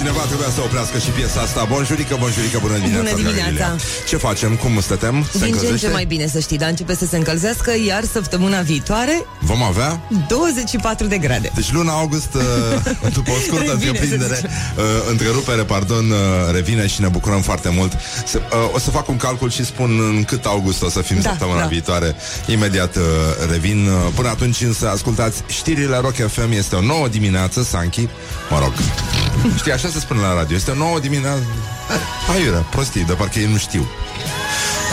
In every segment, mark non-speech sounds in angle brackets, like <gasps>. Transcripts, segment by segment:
cineva trebuia să oprească și piesa asta. Bonjurică, bonjurică, bună dimineața. Bună dimineața. Iulia. Ce facem? Cum stătem? Se Din ce în ce încălzește? mai bine să știi, dar începe să se încălzească, iar săptămâna viitoare, Vom avea? 24 de grade. Deci luna august, <laughs> uh, după o scurtă Revine, întreprindere, să uh, întrerupere, pardon, uh, revine și ne bucurăm foarte mult. Se, uh, o să fac un calcul și spun în cât august o să fim Da, săptămâna da. viitoare. Imediat uh, revin. Uh, Până atunci însă ascultați știrile Rock FM. Este o nouă dimineață, Sanchi. Mă rog. <laughs> Știi, așa se spune la radio. Este o nouă dimineață. Aiurea, prostii, de parcă ei nu știu.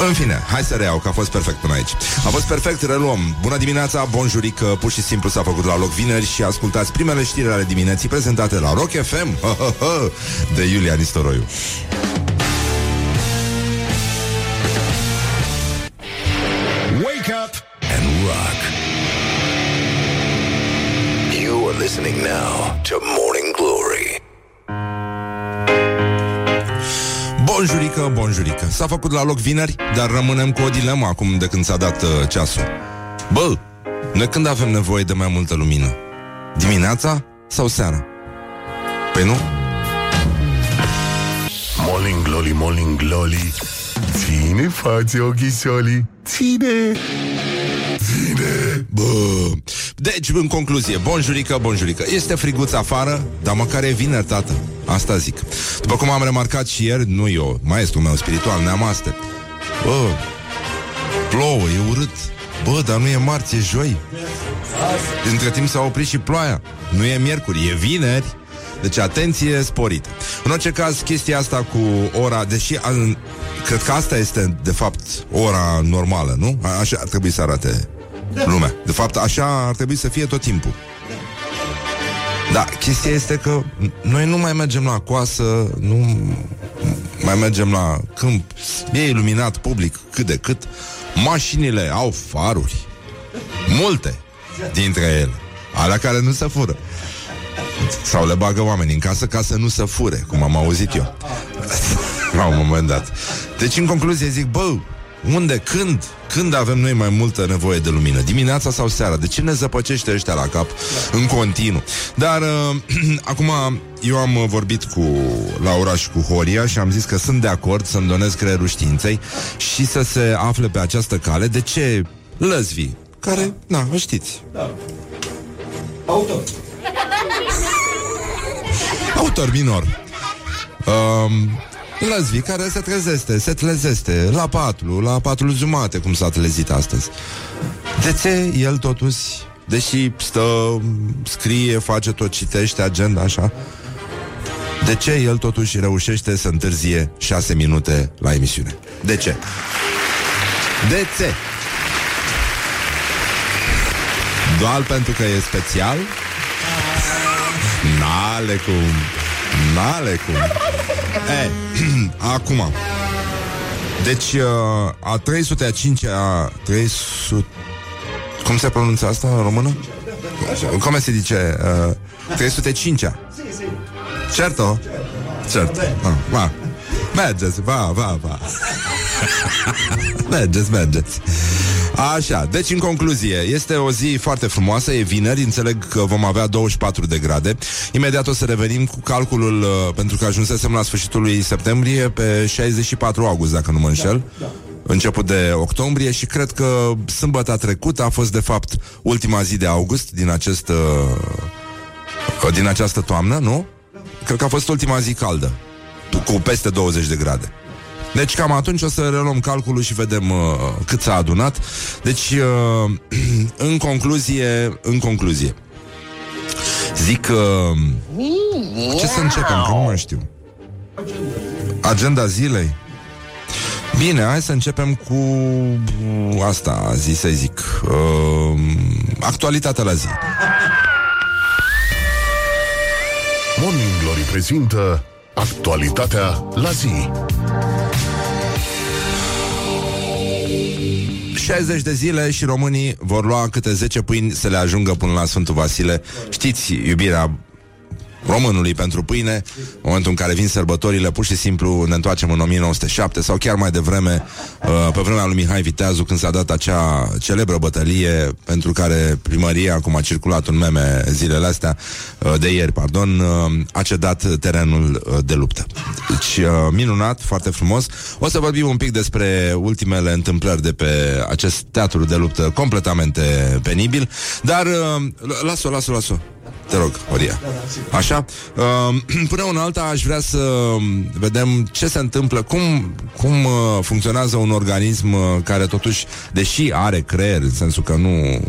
În fine, hai să reiau, că a fost perfect până aici. A fost perfect, reluăm. Bună dimineața, bonjuric, pur și simplu s-a făcut la loc vineri și ascultați primele știri ale dimineții prezentate la Rock FM de Iulia Nistoroiu. Wake up! and rock. You are listening now to Morning Bonjurică, bonjurică. S-a făcut la loc vineri, dar rămânem cu o dilemă acum de când s-a dat uh, ceasul. Bă, noi când avem nevoie de mai multă lumină? Dimineața sau seara? Păi nu? Morning Glory, Morning Glory Ține față ochișorii Ține Ține Bă. Deci, în concluzie, bonjurică, bonjurică. Este friguț afară, dar măcar e vineri, tată. Asta zic. După cum am remarcat și ieri, nu eu, maestrul meu spiritual, neamaste. Bă, plouă, e urât. Bă, dar nu e marți, e joi. Între timp s-a oprit și ploaia. Nu e miercuri, e vineri. Deci atenție sporită. În orice caz, chestia asta cu ora, deși an, cred că asta este, de fapt, ora normală, nu? A- Așa ar trebui să arate lumea. De fapt, așa ar trebui să fie tot timpul. Da, chestia este că noi nu mai mergem la coasă, nu mai mergem la câmp. E iluminat public cât de cât. Mașinile au faruri. Multe dintre ele. Alea care nu se fură. Sau le bagă oamenii în casă ca să nu se fure, cum am auzit eu. <laughs> La un moment dat. Deci, în concluzie, zic, bă, unde, când, când avem noi mai multă nevoie de lumină? Dimineața sau seara? De ce ne zăpăcește ăștia la cap în continuu? Dar, uh, <clears throat> acum, eu am uh, vorbit cu Laura și cu Horia și am zis că sunt de acord să-mi donez creierul științei și să se afle pe această cale de ce lăzvi, care, na, o știți. Autor minor. Um, Lăzvi care se trezește, se trezește la patru, la patru jumate, cum s-a trezit astăzi. De ce el totuși, deși stă, scrie, face tot, citește agenda așa, de ce el totuși reușește să întârzie șase minute la emisiune? De ce? De ce? Doar pentru că e special? N-ale cum N-ale cum e, <clears throat> Acum Deci uh, a 305-a 300 Cum se pronunță asta în română? Cum se zice? Uh, 305-a Certo? Certo ah, va. Mergeți, va, va, va <laughs> Mergeți, mergeți Așa, deci în concluzie Este o zi foarte frumoasă, e vineri Înțeleg că vom avea 24 de grade. Imediat o să revenim cu calculul uh, Pentru că ajunsesem la sfârșitul lui septembrie Pe 64 august, dacă nu mă înșel Început de octombrie Și cred că sâmbătă trecută A fost de fapt ultima zi de august Din acest uh, Din această toamnă, nu? Cred că a fost ultima zi caldă Cu peste 20 de grade deci cam atunci o să reluăm calculul și vedem uh, cât s-a adunat. Deci, uh, <clears throat> în concluzie, în concluzie, zic că... Uh, ce să începem? Că nu mai știu. Agenda zilei? Bine, hai să începem cu uh, asta, zi să zic. Uh, actualitatea la zi. Morning Glory prezintă Actualitatea la zi 60 de zile și românii vor lua câte 10 pâini să le ajungă până la Sfântul Vasile. Știți, iubirea românului pentru pâine, în momentul în care vin sărbătorile, pur și simplu ne întoarcem în 1907 sau chiar mai devreme, uh, pe vremea lui Mihai Viteazu, când s-a dat acea celebră bătălie pentru care primăria, cum a circulat un meme zilele astea, uh, de ieri, pardon, uh, a cedat terenul uh, de luptă. Deci, uh, minunat, foarte frumos. O să vorbim un pic despre ultimele întâmplări de pe acest teatru de luptă completamente penibil, dar uh, las-o, las-o, las-o. Te rog, Oria. Așa? Uh, <clears throat> până una alta aș vrea să vedem ce se întâmplă, cum, cum uh, funcționează un organism uh, care totuși, deși are creier, în sensul că nu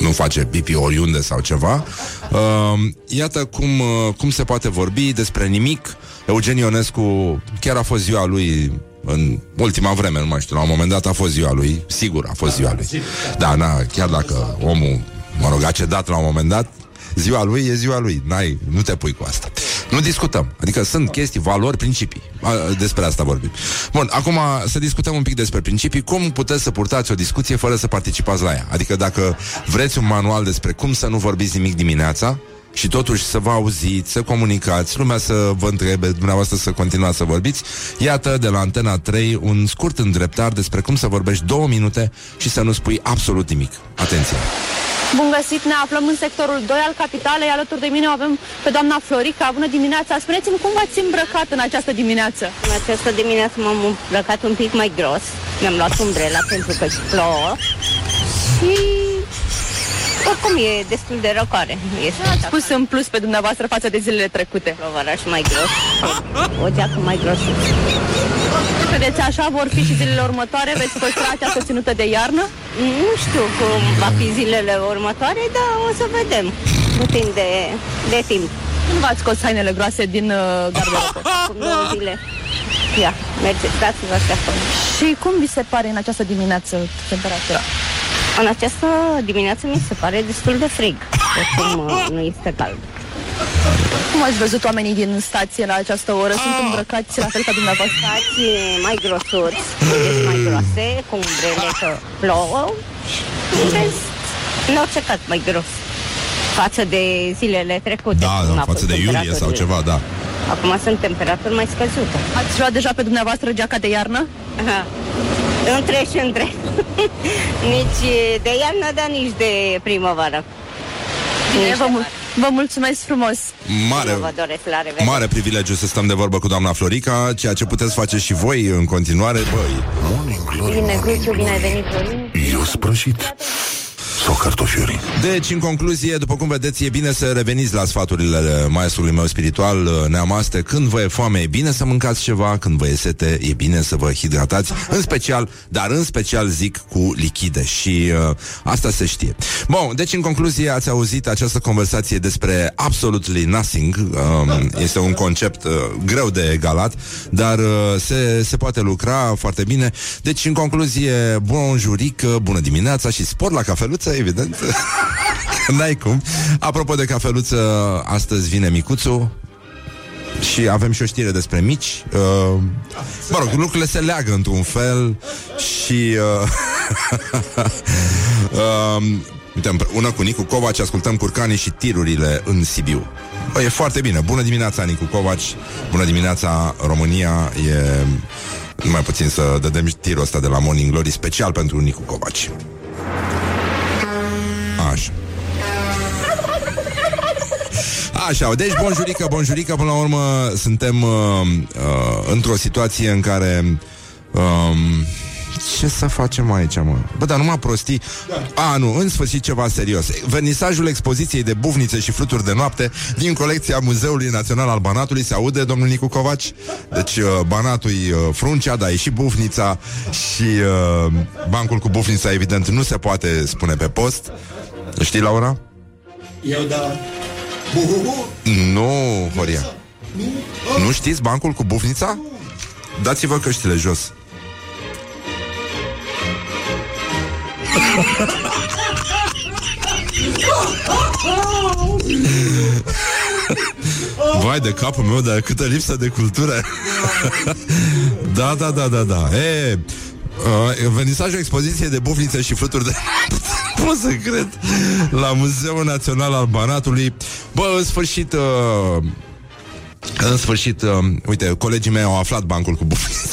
nu face pipi oriunde sau ceva. Uh, iată cum, uh, cum se poate vorbi despre nimic. Eugen Ionescu chiar a fost ziua lui în ultima vreme, nu mai știu, la un moment dat a fost ziua lui, sigur a fost ziua lui. Da, na, chiar dacă omul, mă rog, a cedat la un moment dat, ziua lui e ziua lui, n-ai, nu te pui cu asta. Nu discutăm, adică sunt chestii, valori, principii. A, despre asta vorbim. Bun, acum să discutăm un pic despre principii. Cum puteți să purtați o discuție fără să participați la ea? Adică dacă vreți un manual despre cum să nu vorbiți nimic dimineața, și totuși să vă auziți, să comunicați, lumea să vă întrebe, dumneavoastră să continuați să vorbiți. Iată, de la Antena 3, un scurt îndreptar despre cum să vorbești două minute și să nu spui absolut nimic. Atenție! Bun găsit, ne aflăm în sectorul 2 al capitalei, alături de mine o avem pe doamna Florica. Bună dimineața! Spuneți-mi cum v-ați îmbrăcat în această dimineață? În această dimineață m-am îmbrăcat un pic mai gros. Mi-am luat umbrela pentru că plouă. Și oricum e destul de răcoare. Este Ați pus în plus pe dumneavoastră față de zilele trecute. plovăraș mai gros. O geacă mai gros. Credeți așa vor fi și zilele următoare? Veți păstra această ținută de iarnă? Nu știu cum va fi zilele următoare, dar o să vedem. Depinde de timp. Când v-ați scos hainele groase din uh, garderobă? <laughs> Acum două zile. Ia, merge, dați-vă astea acolo. și cum vi se pare în această dimineață temperatura? În această dimineață mi se pare destul de frig. Oricum uh, nu este cald. Cum ați văzut oamenii din stație la această oră? Sunt îmbrăcați la fel ca dumneavoastră? Stați mai grosuți, deci mai groase, cu umbrele că plouă. În rest, în orice caz mai gros. Față de zilele trecute. Da, cum da, a față fost de iulie sau temperaturile. ceva, da. Acum sunt temperaturi mai scăzute. Ați luat deja pe dumneavoastră geaca de iarnă? Aha. Între și între. <laughs> nici de iarnă, dar nici de primăvară. Bine, Nici vă, de mul- vă mulțumesc frumos! Mare, Nu vă doresc la revedere. mare privilegiu să stăm de vorbă cu doamna Florica, ceea ce puteți face și voi în continuare, băi. Morning Glory, Bine, Morning Cruciu, bine ai Glory. venit, Florin. Eu sprășit sau cartofiuri? Deci, în concluzie, după cum vedeți, e bine să reveniți la sfaturile maestrului meu spiritual, Neamaste. Când vă e foame, e bine să mâncați ceva, când vă e sete, e bine să vă hidratați, în special, dar în special zic cu lichide și uh, asta se știe. Bun, deci, în concluzie, ați auzit această conversație despre absolutely nothing. Um, este un concept uh, greu de egalat, dar uh, se, se poate lucra foarte bine. Deci, în concluzie, bonjurică, bună dimineața și spor la cafeluță, evident. <laughs> N-ai cum. Apropo de cafeluță, astăzi vine micuțul și avem și o știre despre mici. Uh, mă rog, lucrurile se leagă într-un fel și... Uh, uh, <laughs> uite, împreună cu Nicu Covaci ascultăm curcanii și tirurile în Sibiu. Bă, e foarte bine. Bună dimineața, Nicu Covaci. Bună dimineața, România. E numai puțin să dădem tirul ăsta de la Morning Glory special pentru Nicu Covaci. Așa. Așa, deci bonjurică, bonjurică, până la urmă suntem uh, uh, într-o situație în care um, ce să facem aici, mă? Bă, dar numai prostii A, nu, în sfârșit ceva serios Vernisajul expoziției de bufnițe și fluturi de noapte Din colecția Muzeului Național al Banatului Se aude, domnul Nicu Covaci? Deci, uh, Banatul e uh, fruncea, dar e și bufnița Și uh, bancul cu bufnița, evident, nu se poate spune pe post Știi, Laura? Eu da. Buhuhu. Nu, Horia. Nu știți bancul cu bufnița? Dați-vă căștile jos. Vai de capul meu, dar câtă lipsă de cultură Da, da, da, da, da E, uh, Vernisajul expoziției de bufnițe și fluturi de <laughs> pot să cred. La Muzeul Național al Banatului. Bă, în sfârșit uh, În sfârșit uh, Uite, colegii mei au aflat bancul cu bufniță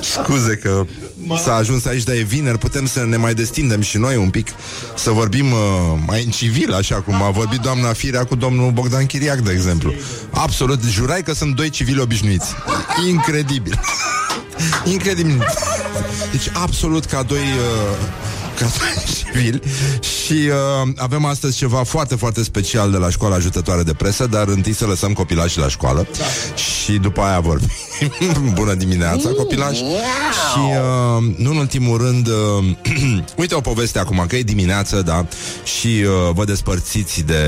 <laughs> Scuze că s-a ajuns aici, dar e vineri Putem să ne mai destindem și noi un pic Să vorbim uh, mai în civil Așa cum a vorbit doamna Firea Cu domnul Bogdan Chiriac, de exemplu. Absolut, jurai că sunt doi civili obișnuiți. Incredibil <laughs> <laughs> Incredibil. Deci absolut ca doi uh, Ca doi <laughs> civili. Și uh, avem astăzi ceva foarte, foarte special De la școala ajutătoare de presă Dar întâi să lăsăm copilașii la școală. Și după aia vorbim. <laughs> Bună dimineața, copilași. Și uh, nu în ultimul rând uh, <clears throat> Uite o poveste acum Că e dimineață, da? Și uh, vă despărțiți de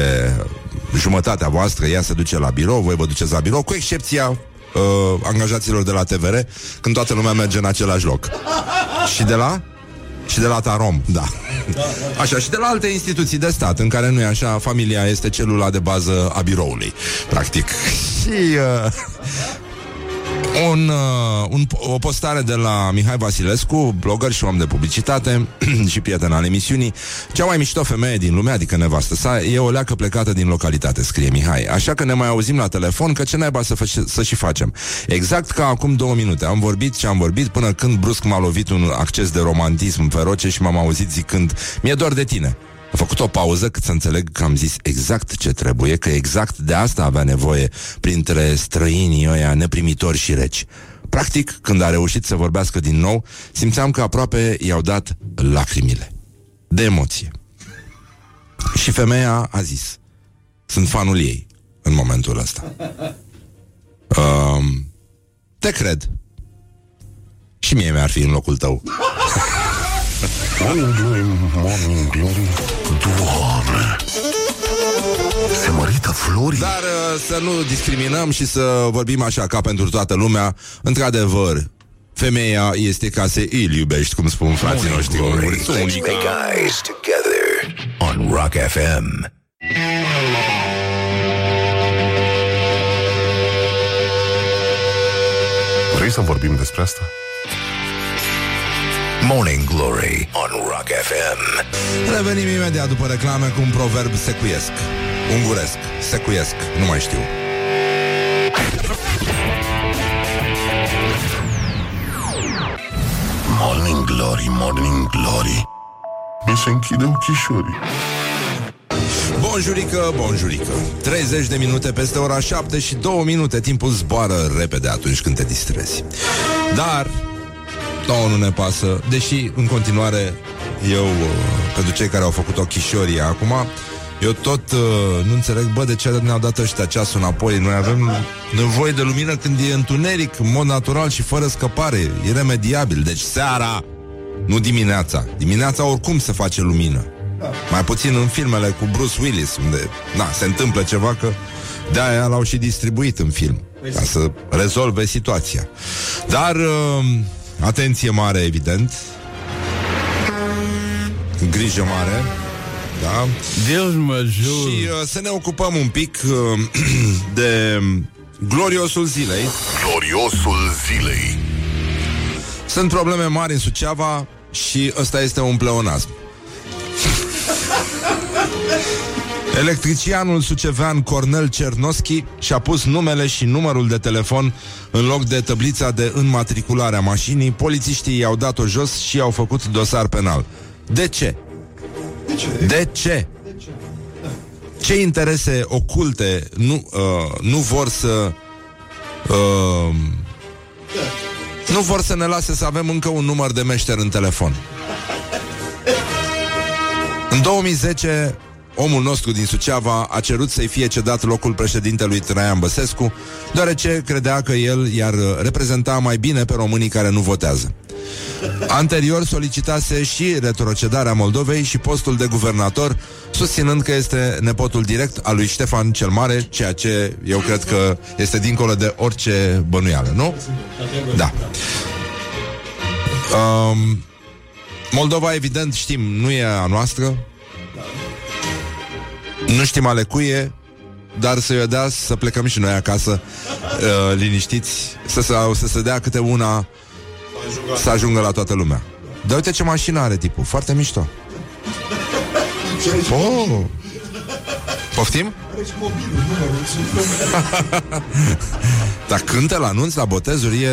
jumătatea voastră. Ea se duce la birou, voi vă duceți la birou Cu excepția uh, angajaților de la TVR Când toată lumea merge în același loc Și de la? Și de la Tarom, da. Așa, și de la alte instituții de stat, în care nu e așa, familia este celula de bază a biroului, practic. <laughs> Și uh, un, uh, un, o postare de la Mihai Vasilescu, blogger și om de publicitate <clears throat> și prieten al emisiunii. Cea mai mișto femeie din lume, adică nevastă sa, e o leacă plecată din localitate, scrie Mihai. Așa că ne mai auzim la telefon, că ce naiba să, faci, să și facem. Exact ca acum două minute. Am vorbit și am vorbit până când brusc m-a lovit un acces de romantism feroce și m-am auzit zicând, mi-e doar de tine. A făcut o pauză cât să înțeleg că am zis exact ce trebuie, că exact de asta avea nevoie printre străinii ăia neprimitori și reci. Practic, când a reușit să vorbească din nou, simțeam că aproape i-au dat lacrimile. De emoție. Și femeia a zis, sunt fanul ei în momentul ăsta. Um, te cred. Și mie mi-ar fi în locul tău. <laughs> Morning glory, morning glory Doamne Se mărită florii Dar uh, să nu discriminăm și să vorbim așa ca pentru toată lumea. Într-adevăr, femeia este ca să îl iubești, cum spun frații noștri. Glory. Murițulica. Snake Eyes together on Rock FM. Vrei să vorbim despre asta? Morning Glory on Rock FM. Revenim imediat după reclame cu un proverb secuiesc. Unguresc, secuiesc, nu mai știu. Morning glory, morning glory Mi se închide ochișorii Bonjurică, bonjurică 30 de minute peste ora 7 și 2 minute Timpul zboară repede atunci când te distrezi Dar Nouă nu ne pasă Deși în continuare Eu, uh, pentru cei care au făcut ochișorii acum eu tot uh, nu înțeleg, bă, de ce ne-au dat ăștia ceasul înapoi. Noi avem nevoie de lumină când e întuneric, în mod natural și fără scăpare. Iremediabil. Deci seara, nu dimineața. Dimineața oricum se face lumină. Mai puțin în filmele cu Bruce Willis, unde na, se întâmplă ceva că de-aia l-au și distribuit în film, ca să rezolve situația. Dar, uh, atenție mare, evident, grijă mare, da? Deus mă jur. Și uh, să ne ocupăm un pic uh, <clears throat> de gloriosul zilei. Gloriosul zilei Sunt probleme mari în Suceava și ăsta este un pleonasm. Electricianul sucevean Cornel Cernoschi și-a pus numele și numărul de telefon în loc de tablița de înmatriculare a mașinii. Polițiștii i-au dat-o jos și i-au făcut dosar penal. De ce? De ce? Ce interese oculte nu, uh, nu vor să uh, nu vor să ne lase să avem încă un număr de meșter în telefon. În 2010, omul nostru din Suceava a cerut să-i fie cedat locul președintelui Traian Băsescu, deoarece credea că el i-ar reprezenta mai bine pe românii care nu votează. Anterior solicitase și retrocedarea Moldovei și postul de guvernator, susținând că este nepotul direct al lui Ștefan cel Mare, ceea ce eu cred că este dincolo de orice bănuială, nu? Da. Um, Moldova, evident, știm, nu e a noastră. Nu știm ale cui e, dar să-i dea să plecăm și noi acasă uh, liniștiți, să se, să se dea câte una să ajungă la toată lumea. Dar uite ce mașină are tipul, foarte mișto. Oh. Poftim? <laughs> Dar cântă la anunț, la botezuri, e,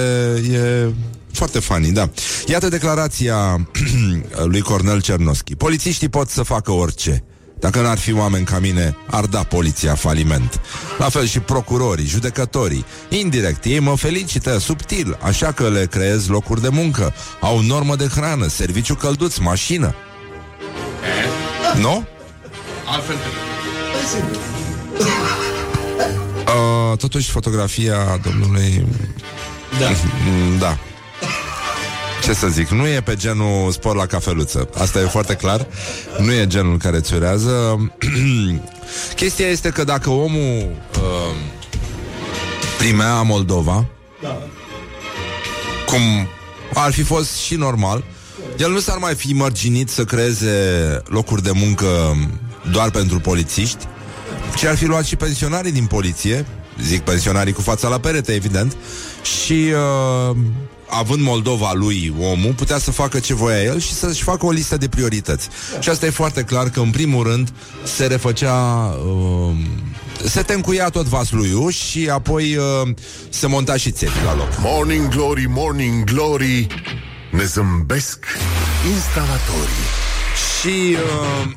e foarte funny, da. Iată declarația <clears throat> lui Cornel Cernoschi. Polițiștii pot să facă orice. Dacă n-ar fi oameni ca mine, ar da poliția faliment. La fel și procurorii, judecătorii. Indirect, ei mă felicită, subtil, așa că le creez locuri de muncă. Au normă de hrană, serviciu călduț, mașină. Nu? Altfel Uh, totuși, fotografia domnului... Da. Mm, Da. Ce să zic, nu e pe genul spor la cafeluță. Asta e foarte clar. Nu e genul care îți urează. <clears throat> Chestia este că dacă omul uh, primea Moldova, cum ar fi fost și normal, el nu s-ar mai fi mărginit să creeze locuri de muncă doar pentru polițiști, ci ar fi luat și pensionarii din poliție, zic pensionarii cu fața la perete, evident, și uh, având Moldova lui omul, putea să facă ce voia el și să-și facă o listă de priorități. Și asta e foarte clar că, în primul rând, se refăcea... Uh, se te încuia tot vasluiul și apoi uh, se monta și țepi la loc. Morning Glory, Morning Glory Ne zâmbesc instalatorii Și, uh,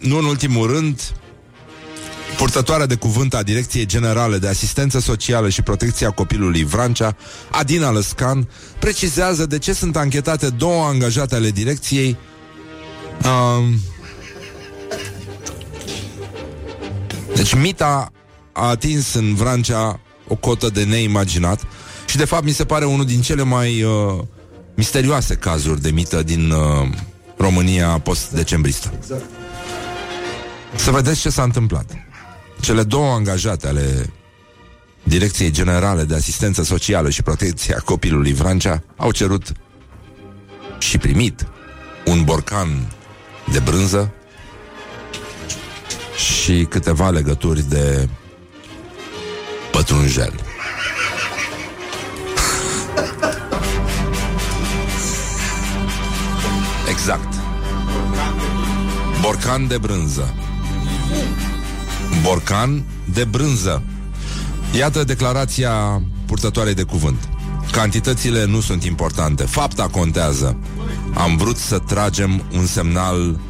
<clears throat> nu în ultimul rând, purtătoarea de cuvânt a Direcției Generale de Asistență Socială și Protecția Copilului Vrancea, Adina Lăscan, precizează de ce sunt anchetate două angajate ale direcției uh, Deci Mita a atins în Vrancea o cotă de neimaginat și de fapt mi se pare unul din cele mai uh, misterioase cazuri de mită din uh, România post-decembristă. Să vedeți ce s-a întâmplat. Cele două angajate ale Direcției Generale de Asistență Socială și Protecția Copilului Vrancea au cerut și primit un borcan de brânză și câteva legături de pătrunjel. <laughs> Exact. Borcan de brânză. Borcan de brânză. Iată declarația purtătoarei de cuvânt. Cantitățile nu sunt importante, fapta contează. Am vrut să tragem un semnal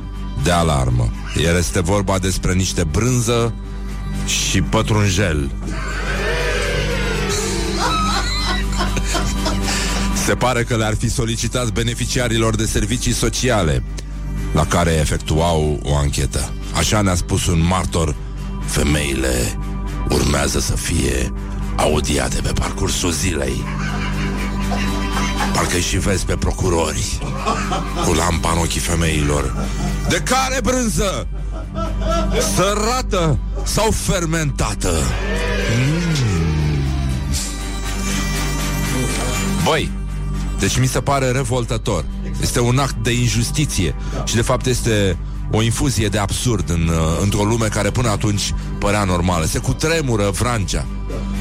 de alarmă. Iar este vorba despre niște brânză și pătrunjel. Se pare că le-ar fi solicitat beneficiarilor de servicii sociale la care efectuau o anchetă. Așa ne-a spus un martor, femeile urmează să fie audiate pe parcursul zilei. Parcă și vezi pe procurori cu lampa în ochii femeilor. De care brânză? Sărată sau fermentată? Mm. Băi, deci mi se pare revoltător. Este un act de injustiție și de fapt este o infuzie de absurd în, uh, într-o lume care până atunci părea normală. Se cutremură Francia.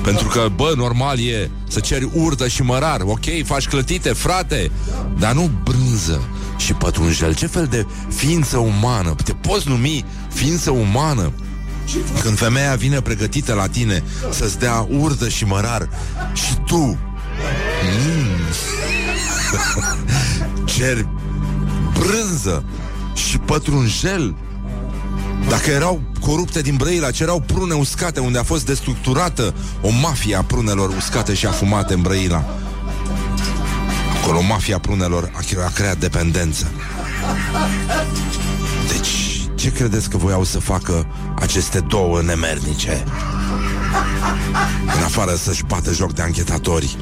Pentru că, bă, normal e să ceri urdă și mărar. Ok, faci clătite, frate, dar nu brânză și pătrunjel. Ce fel de ființă umană? Te poți numi ființă umană? Când femeia vine pregătită la tine să-ți dea urdă și mărar și tu mm, <laughs> ceri brânză și pătrunjel dacă erau corupte din Brăila, cereau prune uscate unde a fost destructurată o mafie a prunelor uscate și afumate în Brăila. Acolo mafia prunelor a, a creat dependență. Deci, ce credeți că voiau să facă aceste două nemernice? În afară să-și bată joc de anchetatori.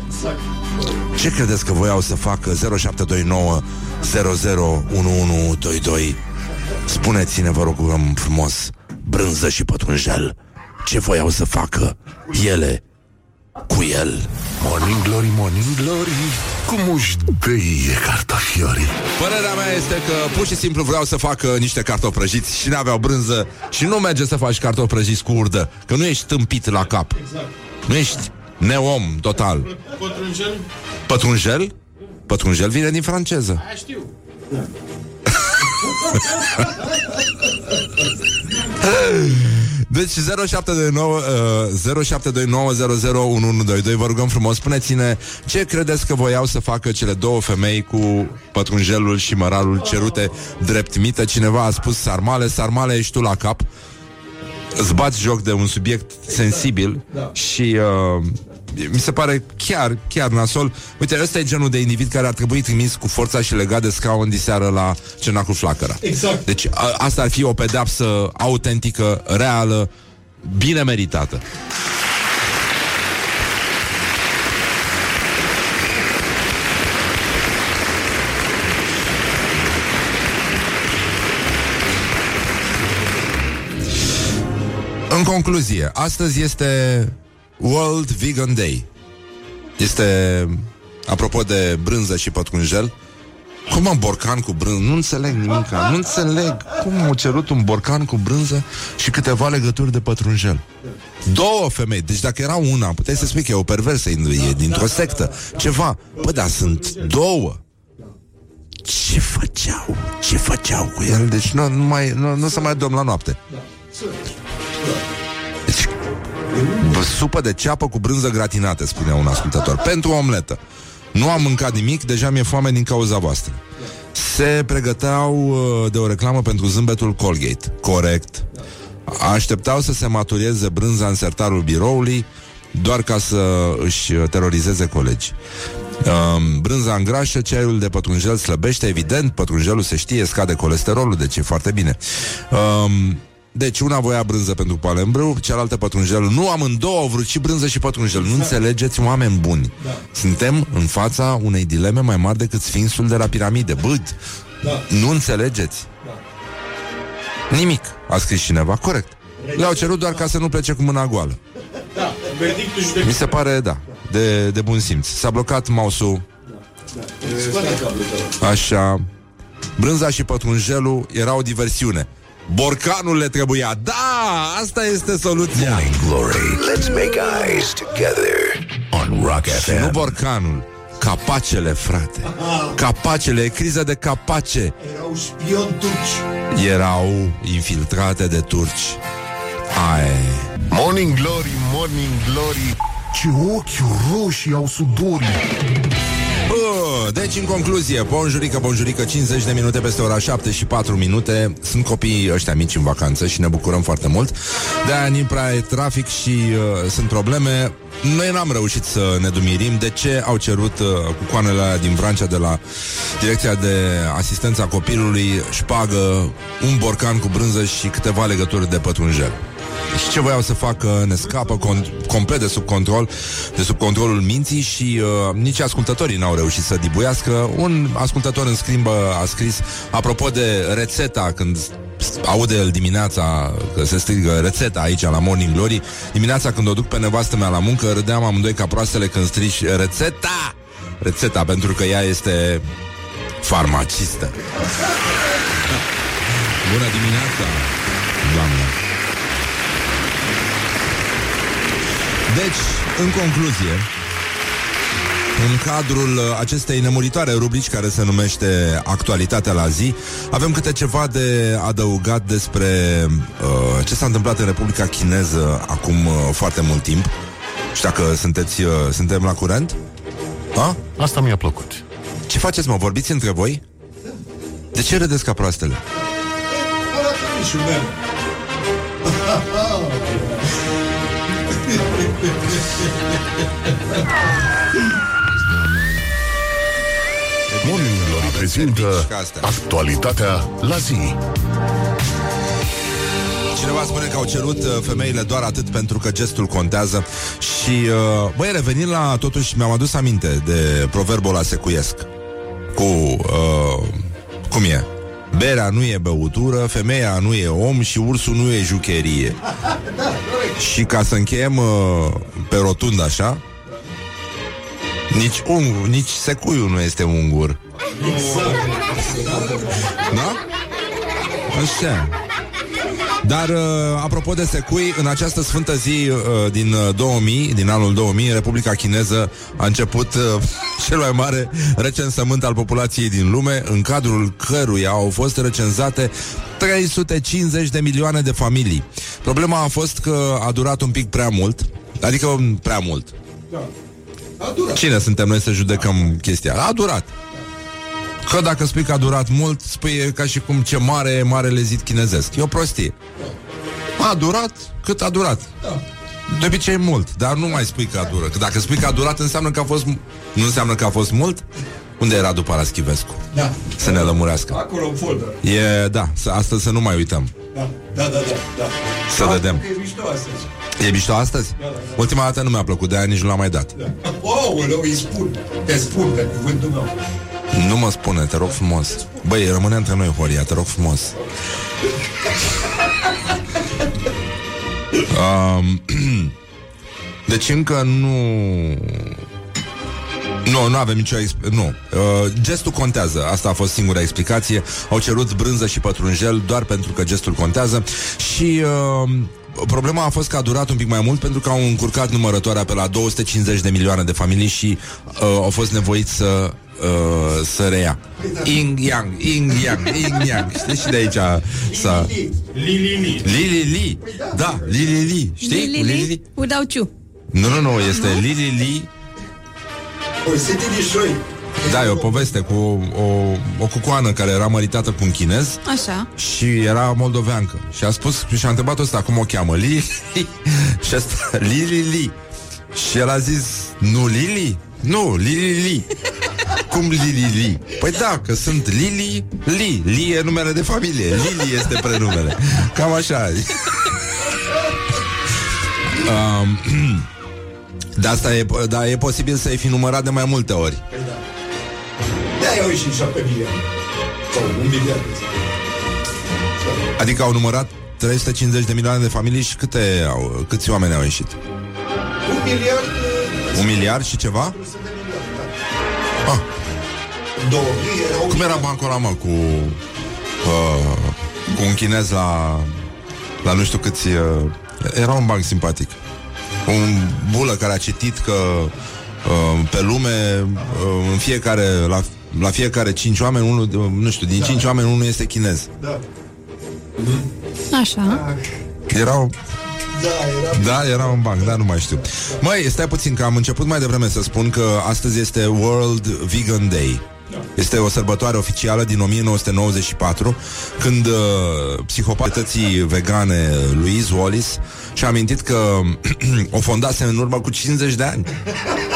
Ce credeți că voiau să facă 0729 001122 Spuneți-ne, vă rugăm frumos, brânză și pătrunjel, ce voiau să facă ele cu el? Morning Glory, Morning Glory Cum își dăie cartofiorii Părerea mea este că pur și simplu vreau să facă niște cartofi prăjiți și n-aveau brânză și nu merge să faci cartofi prăjiți cu urdă, că nu ești tâmpit la cap. Nu ești neom total. Pătrunjel? Pătrunjel? Pătrunjel vine din franceză. Aia știu. Deci 0729 uh, 0729001122 Vă rugăm frumos, spuneți-ne Ce credeți că voiau să facă cele două femei Cu pătrunjelul și măralul cerute Drept mită, cineva a spus Sarmale, sarmale, ești tu la cap Îți bați joc de un subiect sensibil Și uh, mi se pare chiar, chiar nasol. Uite, ăsta e genul de individ care ar trebui trimis cu forța și legat de scaun diseară la Cernacul Flacăra. Exact. Deci a, asta ar fi o pedeapsă autentică, reală, bine meritată. În concluzie, astăzi este World Vegan Day. Este, apropo de brânză și pătrunjel, cum un borcan cu brânză? Nu înțeleg nimic. Nu înțeleg cum au cerut un borcan cu brânză și câteva legături de pătrunjel. Două femei. Deci dacă era una, puteai să spui că e o perversă, e dintr-o sectă. Ceva. Bă, dar sunt două. Ce făceau? Ce făceau cu el? Deci nu, nu, mai, nu, nu se mai dorm la noapte. Deci, bă, supă de ceapă cu brânză gratinată, spunea un ascultător. Pentru o omletă. Nu am mâncat nimic, deja mi-e foame din cauza voastră. Se pregăteau uh, de o reclamă pentru zâmbetul Colgate. Corect. Așteptau să se maturieze brânza în sertarul biroului doar ca să își terorizeze colegi. Um, brânza îngrașă, ceaiul de pătrunjel slăbește, evident, pătrunjelul se știe, scade colesterolul, deci e foarte bine. Um, deci una voia brânză pentru palembrâu, cealaltă pătrunjelul. Nu amândouă au vrut și brânză și pătrunjel. Nu înțelegeți, oameni buni. Da. Suntem în fața unei dileme mai mari decât sfinxul de la piramide. Băd, Da. nu înțelegeți. Nimic, a scris cineva. Corect. Le-au cerut doar ca să nu plece cu mâna goală. Da, verdictul Mi judecător. se pare, da, de, de bun simț. S-a blocat mouse-ul, Scoate cablul, te rog. așa. Brânza și pătrunjelul era o diversiune. Borcanul le trebuia. Da, asta este soluția. Morning Glory. Let's make eyes together on Rock Și nu FM. borcanul, capacele, frate. Capacele, e criză de capace. Erau șpioni turci. Erau infiltrate de turci. Ai. Morning Glory, Morning Glory Ce ochi roșii au sudorii Bă, deci în concluzie, bonjurică, bonjurică, 50 de minute peste ora 7 și 4 minute. Sunt copiii ăștia mici în vacanță și ne bucurăm foarte mult. De-aia nu prea e trafic și uh, sunt probleme. Noi n-am reușit să ne dumirim. De ce au cerut uh, cu coanele alea din Vrancea de la Direcția de Asistență a Copilului Șpagă, un borcan cu brânză și câteva legături de pătrunjel și ce voiau să facă ne scapă con- complet de sub control, de sub controlul minții și uh, nici ascultătorii n-au reușit să dibuiască. Un ascultător în scrimbă a scris, apropo de rețeta, când aude el dimineața că se strigă rețeta aici la Morning Glory, dimineața când o duc pe nevastă mea la muncă, râdeam amândoi ca proastele când strigi rețeta! Rețeta, pentru că ea este farmacistă. Bună dimineața, doamnă! Deci, în concluzie, în cadrul uh, acestei nemuritoare rubrici care se numește Actualitatea la zi, avem câte ceva de adăugat despre uh, ce s-a întâmplat în Republica Chineză acum uh, foarte mult timp. Și dacă sunteți, uh, suntem la curent? A? Asta mi-a plăcut Ce faceți, mă? Vorbiți între voi? De ce râdeți ca proastele? Arată mișul meu. Morning Glory prezintă Ca astea. Actualitatea la zi Cineva spune că au cerut uh, femeile doar atât pentru că gestul contează Și, uh, băi, revenind la, totuși, mi-am adus aminte de proverbul ăla secuiesc Cu, uh, cum e? Berea nu e băutură, femeia nu e om și ursul nu e jucherie. Și ca să încheiem uh, pe rotund așa nici, ung, nici secuiul nu este ungur. Da? Așa Dar, uh, apropo de secui, în această sfântă zi uh, din uh, 2000, din anul 2000, Republica Chineză a început uh, <laughs> cel mai mare recensământ al populației din lume, în cadrul căruia au fost recenzate 350 de milioane de familii. Problema a fost că a durat un pic prea mult, adică um, prea mult. A durat. Cine suntem noi să judecăm chestia? A durat. Că dacă spui că a durat mult, spui e ca și cum ce mare e marele zid chinezesc. E o prostie. A durat cât a durat. De obicei mult, dar nu mai spui că a durat. Că dacă spui că a durat, înseamnă că a fost... mu- Nu înseamnă că a fost mult? Unde era după Raschivescu? Da. Să ne lămurească. Acolo în folder. E, da, să, astăzi să nu mai uităm. Da, da, da, da. da. Să vedem. E mișto astăzi. E mișto astăzi? Ultima dată nu mi-a plăcut, de aia nici nu l-am mai dat. Da. Oh, îi spun. Te spun pe cuvântul meu. Nu mă spune, te rog frumos. Băi, rămâne între noi, Horia, te rog frumos. Um, <clears throat> deci încă nu... Nu, nu avem nicio exp- Nu. Uh, gestul contează. Asta a fost singura explicație. Au cerut brânză și pătrunjel doar pentru că gestul contează. Și uh, problema a fost că a durat un pic mai mult pentru că au încurcat numărătoarea pe la 250 de milioane de familii și uh, au fost nevoiți să uh, să reia. Ing yang, ing yang, ing yang. Știi și de aici să Li, li, li. Li li li. Da, li li li. Știi? Li li li. Without you. Nu, nu, nu, este li li li. O să te dișoi. Da, e o poveste cu o, o cucoană care era măritată cu un chinez Așa. și era moldoveancă. Și a spus, și a întrebat ăsta cum o cheamă, Li, li. <laughs> Și asta, Li, li, li. Și el a zis, nu Lili? Nu, Li, li, li. Cum Li, li, li? Păi da, că sunt Lili, Li. Li e numele de familie, Lili este prenumele. Cam așa. um, <clears throat> de asta e, da, e posibil să-i fi numărat de mai multe ori. Da, iau și 7 miliarde. Sau un miliard. Adică au numărat 350 de milioane de familii și câte au, câți oameni au ieșit? Un miliard... uh, Un miliard și ceva? Ah, Două mii erau... cum era bancul ăla, mă, cu, uh, cu un chinez la, la nu știu câți... Uh, era un banc simpatic. Un bulă care a citit că uh, pe lume, uh, în fiecare, la, la fiecare cinci oameni, unul, uh, nu știu, din cinci oameni, unul este chinez. Da, Așa. Erau da, era... Da, era un banc, da, nu mai știu. Măi, stai puțin, că am început mai devreme să spun că astăzi este World Vegan Day. Este o sărbătoare oficială din 1994, când uh, psihopatății vegane Louise Wallis și-a amintit că <clears throat> o fondase în urmă cu 50 de ani.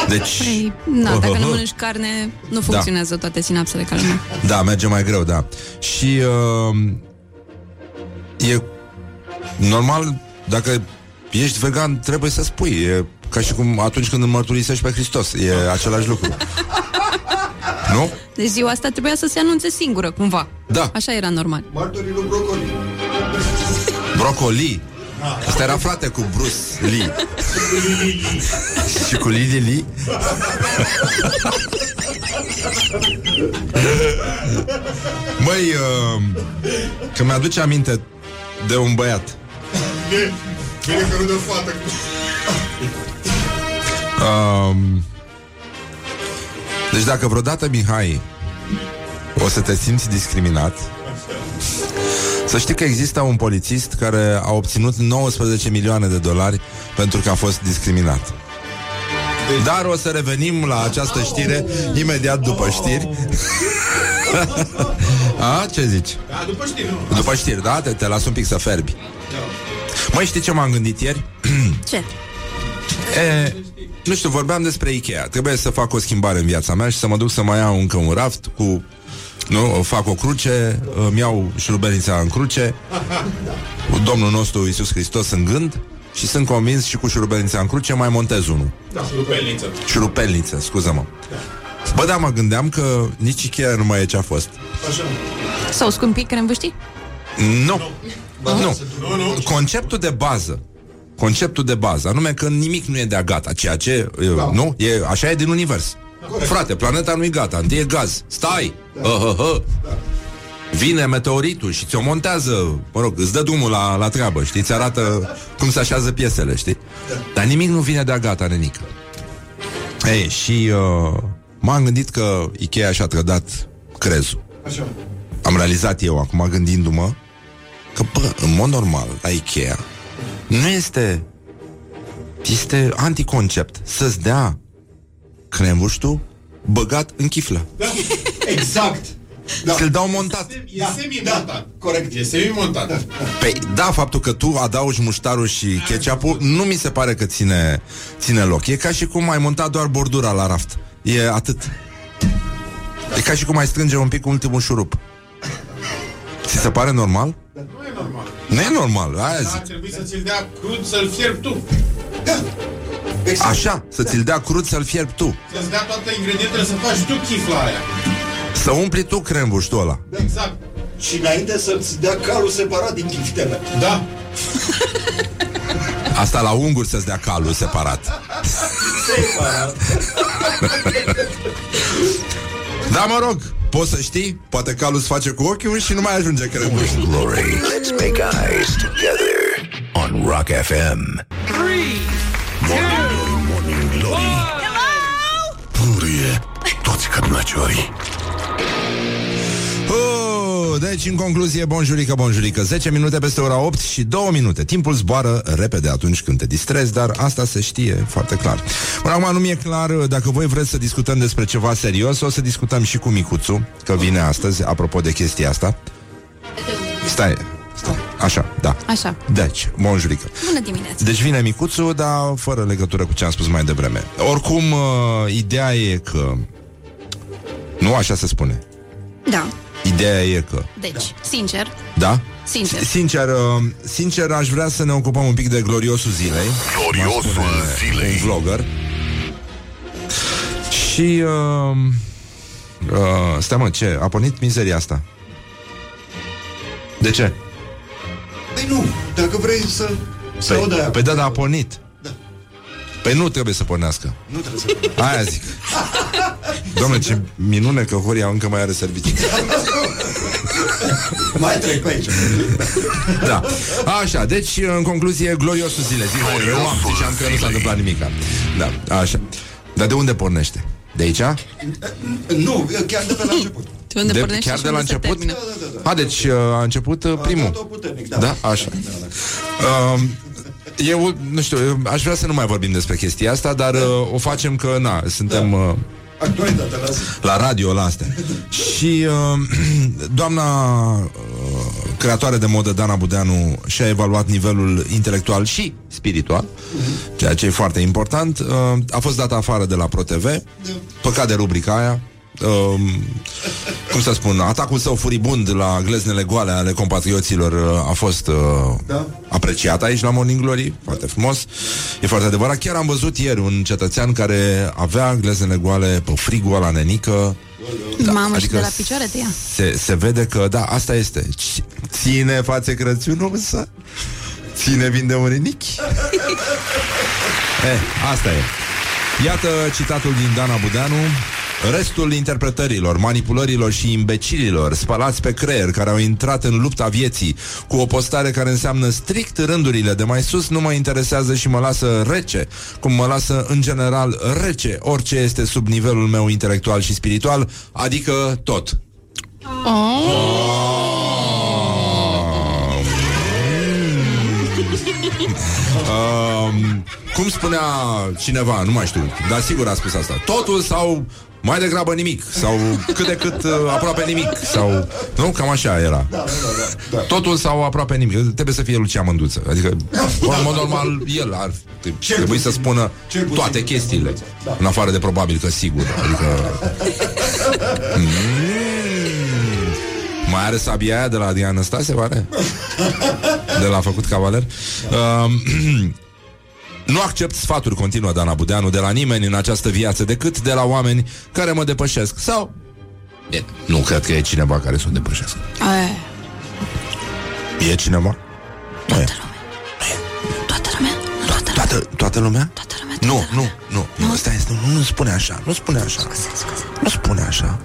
Deci... Păi, na, dacă nu <laughs> mănânci carne, nu funcționează toate sinapsele ca lumea. Da, merge mai greu, da. Și uh, e normal, dacă ești vegan, trebuie să spui. E ca și cum atunci când îl mărturisești pe Hristos. E același lucru. <laughs> nu? Deci ziua asta trebuia să se anunțe singură, cumva. Da. Așa era normal. Martorii lui Brocoli. Brocoli. Asta era frate cu Bruce Lee. și cu Lily Lee. <laughs> Măi, uh, că mi-aduce aminte de un băiat. Bine că nu de fată. Um, deci dacă vreodată, Mihai, o să te simți discriminat, să știi că există un polițist care a obținut 19 milioane de dolari pentru că a fost discriminat. Dar o să revenim la această știre imediat după știri. <laughs> A, ce zici? Da, după știri, nu. După știri, da? Te, te las un pic să ferbi. Măi, știi ce m-am gândit ieri? Ce? E, nu știu, vorbeam despre Ikea. Trebuie să fac o schimbare în viața mea și să mă duc să mai iau încă un raft cu... Nu, fac o cruce, îmi iau șurubelnița în cruce, cu Domnul nostru Iisus Hristos în gând și sunt convins și cu șurubelnița în cruce mai montez unul. Da, rupelniță. Șurubelniță, scuză-mă. Bă, da, mă gândeam că nici Ikea nu mai e ce a fost. Așa. Sau scumpii cremvâștii? Nu. Nu. Conceptul de bază Conceptul de bază, anume că nimic nu e de-a gata, ceea ce, da. nu, e, așa e din univers. Frate, planeta nu e gata, întâi e gaz. Stai! Da. Uh, uh, uh. Vine meteoritul și ți-o montează, mă rog, îți dă drumul la, la treabă, știi? Ți arată cum se așează piesele, știi? Dar nimic nu vine de-a gata, nenică. Ei, și uh, m-am gândit că Ikea și-a trădat crezul. Așa. Am realizat eu acum gândindu-mă că, bă, în mod normal, la Ikea nu este este anticoncept să-ți dea crembuștul băgat în chiflă. Da, exact. Da. Să-l dau montat. E semi-montat. Da, corect. E semi-montat. Păi, da, faptul că tu adaugi muștarul și ketchup nu mi se pare că ține, ține loc. E ca și cum ai montat doar bordura la raft. E atât. E ca și cum ai strânge un pic ultimul șurup. Ți se pare normal? Nu e normal. Nu e normal, aia Ar zic. trebui să ți-l dea crud să-l fierbi tu. Exact. Așa, să ți-l dea crud să-l fierbi tu. Să-ți dea toate ingredientele să faci tu chifla aia. Să umpli tu crembuștul ăla. Exact. Și înainte să-ți dea calul separat din chiftele. Da. Asta la unguri să-ți dea calul separat. Separat. Da, mă rog, poți să știi? Poate calul îți face cu ochiul și nu mai ajunge crembuștul. Glory. Let's make eyes together on Rock FM. Morning Glory. Purie toți cărnăciorii. Oh, deci, în concluzie, bonjurică, bonjurică. 10 minute peste ora 8 și 2 minute. Timpul zboară repede atunci când te distrezi Dar asta se știe foarte clar. Până acum nu mi-e clar Dacă voi vreți să discutăm despre ceva serios O să discutăm și cu Micuțu Că vine astăzi, apropo de chestia asta. Stai, stai. Așa, da. Așa. Deci, bonjurică. Bună dimineața. Deci vine Micuțu, dar fără legătură cu ce am spus mai devreme. Oricum, uh, ideea e că Nu așa se spune. Da. Ideea e că Deci, sincer, Da? Sincer. Sincer, uh, sincer, aș vrea să ne ocupăm un pic de gloriosul zilei. Gloriosul M-a spune zilei. Un vlogger. Și... Uh, uh, stai mă, ce? A pornit mizeria asta. De ce? Păi nu, dacă vrei să să audă aia. Păi da, da, a pornit. Păi nu trebuie să pornească. Nu trebuie să Aia zic. Doamne, ce minune că Horia încă mai are servicii. Mai trec pe aici. Da. Așa, deci, în concluzie, gloriosul zile. Zi, mai rău, am ziceam că nu s-a întâmplat nimic. Da, așa. Dar de unde pornește? De aici? Nu, chiar de pe la început. de unde De, pornește chiar și de la unde se început? termină. A, deci uh, a început uh, primul. A dat-o puternic, da. Da, așa. Um, eu, nu știu, eu aș vrea să nu mai vorbim despre chestia asta, dar uh, o facem că, na, suntem uh, Actualitate, lasă. la radio la astea. <laughs> Și uh, <clears throat> doamna uh, creatoare de modă, Dana Budeanu, și-a evaluat nivelul intelectual și spiritual, ceea ce e foarte important. Uh, a fost dată afară de la ProTV, păcat de rubrica aia. Uh, cum să spun, atacul său furibund la gleznele goale ale compatrioților uh, a fost uh, Da. apreciat aici la Morning Glory, foarte frumos. E foarte adevărat. Chiar am văzut ieri un cetățean care avea gleznele goale pe frigul la nenică. Da, Mamă, adică și de la picioare de ea. Se, se vede că, da, asta este. C- Ține față Crăciunul, însă ține vin de un renichi. <laughs> eh, asta e. Iată citatul din Dana Budeanu Restul interpretărilor, manipulărilor și imbecililor spălați pe creier care au intrat în lupta vieții cu o postare care înseamnă strict rândurile de mai sus nu mă interesează și mă lasă rece, cum mă lasă în general rece orice este sub nivelul meu intelectual și spiritual, adică tot. Um, cum spunea cineva, nu mai știu, dar sigur a spus asta. Totul sau mai degrabă nimic sau cât de cât uh, aproape nimic sau nu, cam așa era. Totul sau aproape nimic. Trebuie să fie Lucia Mânduță. Adică, în mod normal, el ar trebui să spună Cel puțin. toate chestiile. În afară de probabil că sigur. Adică Mm. <laughs> Mai are sabia aia de la Diana Stase, oare? De la făcut cavaler? Um, <clears throat> nu accept sfaturi, continuă Dana Budeanu, de la nimeni în această viață, decât de la oameni care mă depășesc. Sau... Bine, nu cred că e cineva care să o depășească. Aia, E cineva? Nu e. toată lumea? Nu toată lumea. Toată, toată lumea? Toată lumea, Nu, toată nu, lumea. nu, nu, stai, nu, nu spune așa, nu spune așa. Nu spune așa.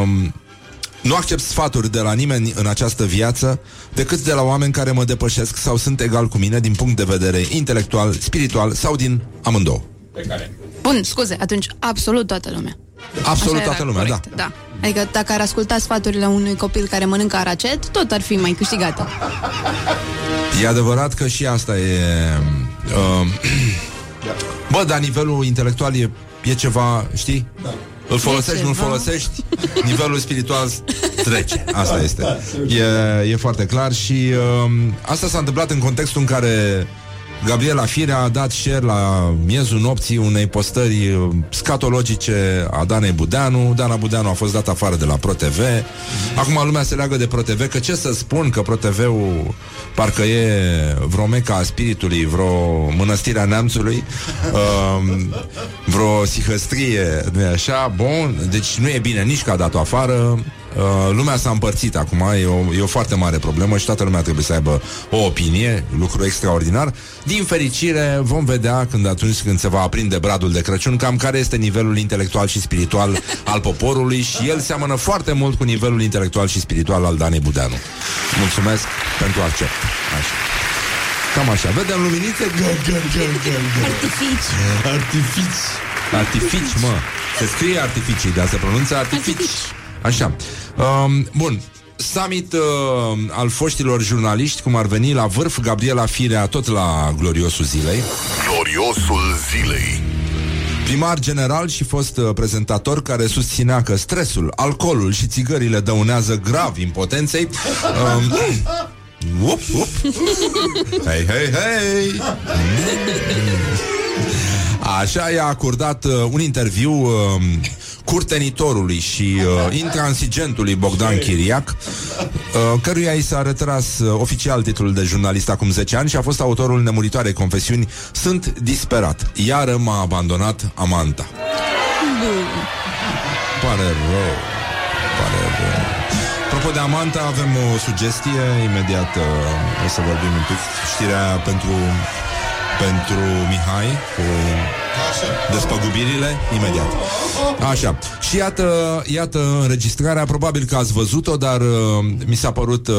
Um, Nu accept sfaturi de la nimeni în această viață decât de la oameni care mă depășesc sau sunt egal cu mine din punct de vedere intelectual, spiritual sau din amândouă. Pe care? Bun, scuze, atunci absolut toată lumea. Absolut Așa era toată lumea, corect, da. Adică dacă ar asculta sfaturile unui copil care mănâncă aracet, tot ar fi mai câștigată. da. E adevărat că și asta e... Uh, <clears throat> bă, dar nivelul intelectual e, e ceva, știi? Da. Îl folosești, E nu-l ceva. folosești, nivelul spiritual trece. Asta este. E, e foarte clar și uh, asta s-a întâmplat în contextul în care Gabriela Firea a dat share la miezul nopții unei postări uh, scatologice a Danei Budeanu. Dana Budeanu a fost dat afară de la ProTV. Acum lumea se leagă de ProTV, că ce să spun că ProTV-ul parcă e vreo meca a spiritului, vreo mănăstire a neamțului, uh, vreo sihăstrie, nu e așa? Bun, deci nu e bine nici că a dat-o afară, Uh, lumea s-a împărțit acum, e o, e o foarte mare problemă și toată lumea trebuie să aibă o opinie, lucru extraordinar. Din fericire, vom vedea când atunci când se va aprinde bradul de Crăciun cam care este nivelul intelectual și spiritual al poporului și el seamănă foarte mult cu nivelul intelectual și spiritual al Danei Budeanu. Mulțumesc pentru accept. Așa. Cam așa. Vedem luminițe? Gă, gă, gă, gă, gă. Artifici. Artifici. Artifici, mă. Se scrie artificii, dar se pronunță artifici. Artifici. Așa. Um, bun. Summit uh, al foștilor jurnaliști, cum ar veni la vârf, Gabriela Firea, tot la gloriosul zilei. Gloriosul zilei. Primar general și fost uh, prezentator care susținea că stresul, alcoolul și țigările dăunează grav impotenței. Um, up, up. Hei, hei, hei! Așa i-a acordat uh, un interviu uh, curtenitorului și uh, intransigentului Bogdan Chiriac, uh, căruia i s-a retras uh, oficial titlul de jurnalist acum 10 ani și a fost autorul nemuritoarei confesiuni Sunt disperat. Iară m-a abandonat Amanta. Pare rău. Pare rău. Apropo de Amanta, avem o sugestie Imediat uh, o să vorbim un pic Știrea aia pentru Pentru Mihai Cu despăgubirile Imediat Așa Și iată, iată înregistrarea Probabil că ați văzut-o Dar uh, mi s-a părut uh,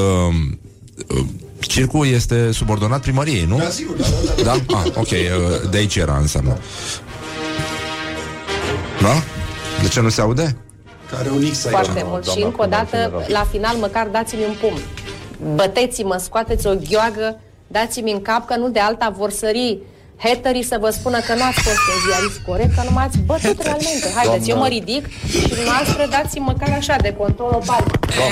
uh, Circul este subordonat primăriei, nu? Da, sigur, da, da, da. Da? Ah, ok, uh, de aici era înseamnă Da? De ce nu se aude? Care un X aici. foarte mult și încă o dată, la final, măcar dați-mi un pumn. Băteți-mă, scoateți o gheoagă, dați-mi în cap că nu de alta vor sări haterii să vă spună că nu ați fost un ziarist corect, că nu m-ați bătut realmente. Haideți, eu mă ridic și dumneavoastră dați-mi măcar așa, de control o palmă.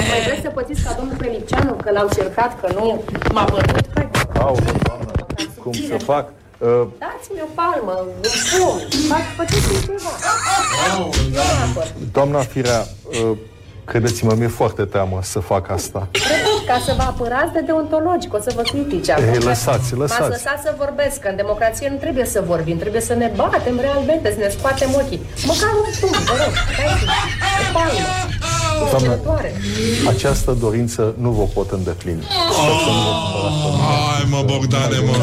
Mai vreți să pățiți ca domnul Felipceanu, că l-au cercat, că nu m-a bătut? Hai, Aoleu, doamnă, cum să fac? Uh, dați-mi o palmă, un pumn, fac- faceți-mi ceva. Nu neapărat. doamna Firea, uh, credeți-mă, mi-e foarte teamă să fac asta. Repet, ca să vă apărați de deontologic, o să vă critice. acum. Ei, lăsați, lăsați. M-ați lăsat să vorbesc, că în democrație nu trebuie să vorbim, trebuie să ne batem realmente, să ne scoatem ochii. Măcar un pumn, vă rog, dați-mi, o palmă, o Doamnă, vânătoare. această dorință nu vă pot îndeplini. Sper să nu vă supărați pe mine. Hai mă, Bogdane, mă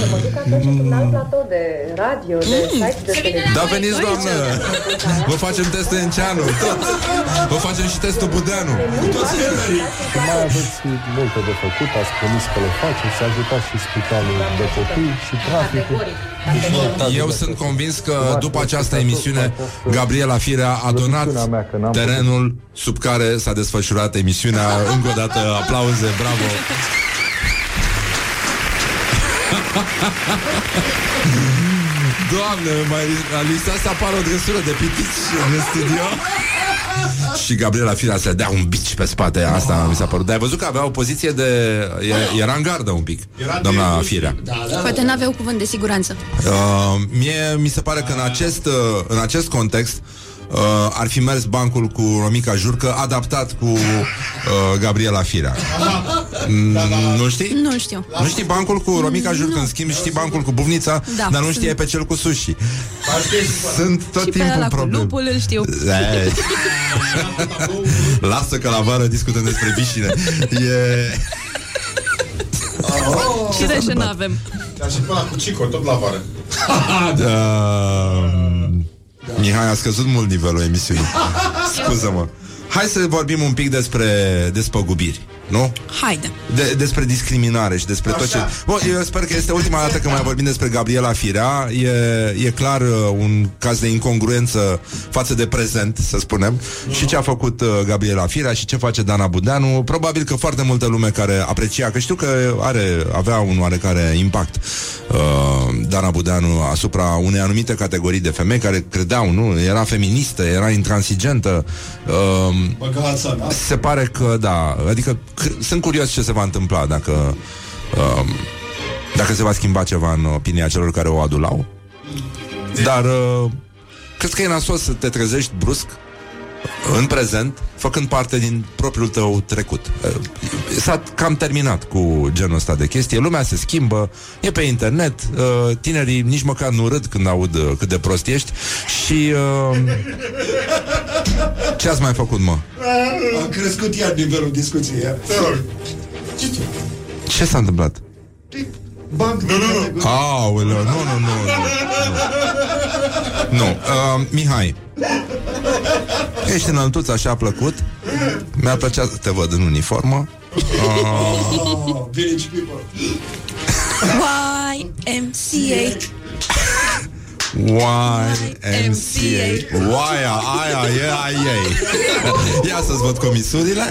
Să mă duc atunci într-un alt platou de radio, de site, de televiziune. Da, veniți, doamnă Vă facem test Enceanu tot. Vă facem și testul Budeanu Și mai aveți multe de făcut, ați promis că le faceți, să ajutați și spitalul de copii și traficul. Categoric. Eu sunt convins că după această emisiune Gabriela Firea a donat terenul sub care s-a desfășurat emisiunea Încă o dată aplauze, bravo Doamne, mai lista să apară o drăsură de pitici în studio. Și Gabriela Firea să dea un bici pe spate Asta mi s-a părut. Dar ai văzut că avea o poziție de... e- Era în gardă un pic Doamna Firea. Poate n-aveau cuvânt de siguranță. Uh, mie mi se pare că în acest, uh, în acest context uh, ar fi mers bancul cu Romica Jurcă adaptat cu uh, Gabriela Firea. Mm, Nu știi? Nu știu. Nu știi bancul cu Romica Jurcă, în schimb știi bancul cu Buvnița, Da. dar nu știi pe cel cu sushi. Sunt tot Și pe timpul ăla cu probleme. lupul îl știu. Ei. Lasă că la vară discutăm despre vișine. E... Și de ce n-avem? Dar și până cu Cico, tot la vară. Uh, Mihai, a scăzut mult nivelul emisiunii. <laughs> Scuză-mă. Hai să vorbim un pic despre despăgubiri, nu? Haide. De, despre discriminare și despre tot ce... Bun, eu sper că este ultima dată când mai vorbim despre Gabriela Firea. E, e clar uh, un caz de incongruență față de prezent, să spunem. Și ce a făcut uh, Gabriela Firea și ce face Dana Budeanu. Probabil că foarte multă lume care aprecia, că știu că are, avea un oarecare impact uh, Dana Budeanu asupra unei anumite categorii de femei care credeau, nu? Era feministă, era intransigentă. Uh, Băgața, da? se pare că da, adică c- sunt curios ce se va întâmpla dacă um, dacă se va schimba ceva în opinia celor care o adulau. Dar uh, cred că e nasos să te trezești brusc în prezent, făcând parte din propriul tău trecut. Uh, S-a cam terminat cu genul ăsta de chestie. Lumea se schimbă, e pe internet, uh, tinerii nici măcar nu râd când aud uh, cât de prost ești și... Uh, ce ați mai făcut, mă? A crescut iar nivelul discuției. iar. Te rog. Ce s-a întâmplat? Banc nu, nu, nu. Aoleu, nu, nu, nu, nu. Nu, uh, Mihai. Ești înăltuț așa plăcut. Mi-ar plăcea să te văd în uniformă. Uh, Oh, village people. YMCA. YMCA Oaia, aia, e, ai ei Ia să-ți văd comisurile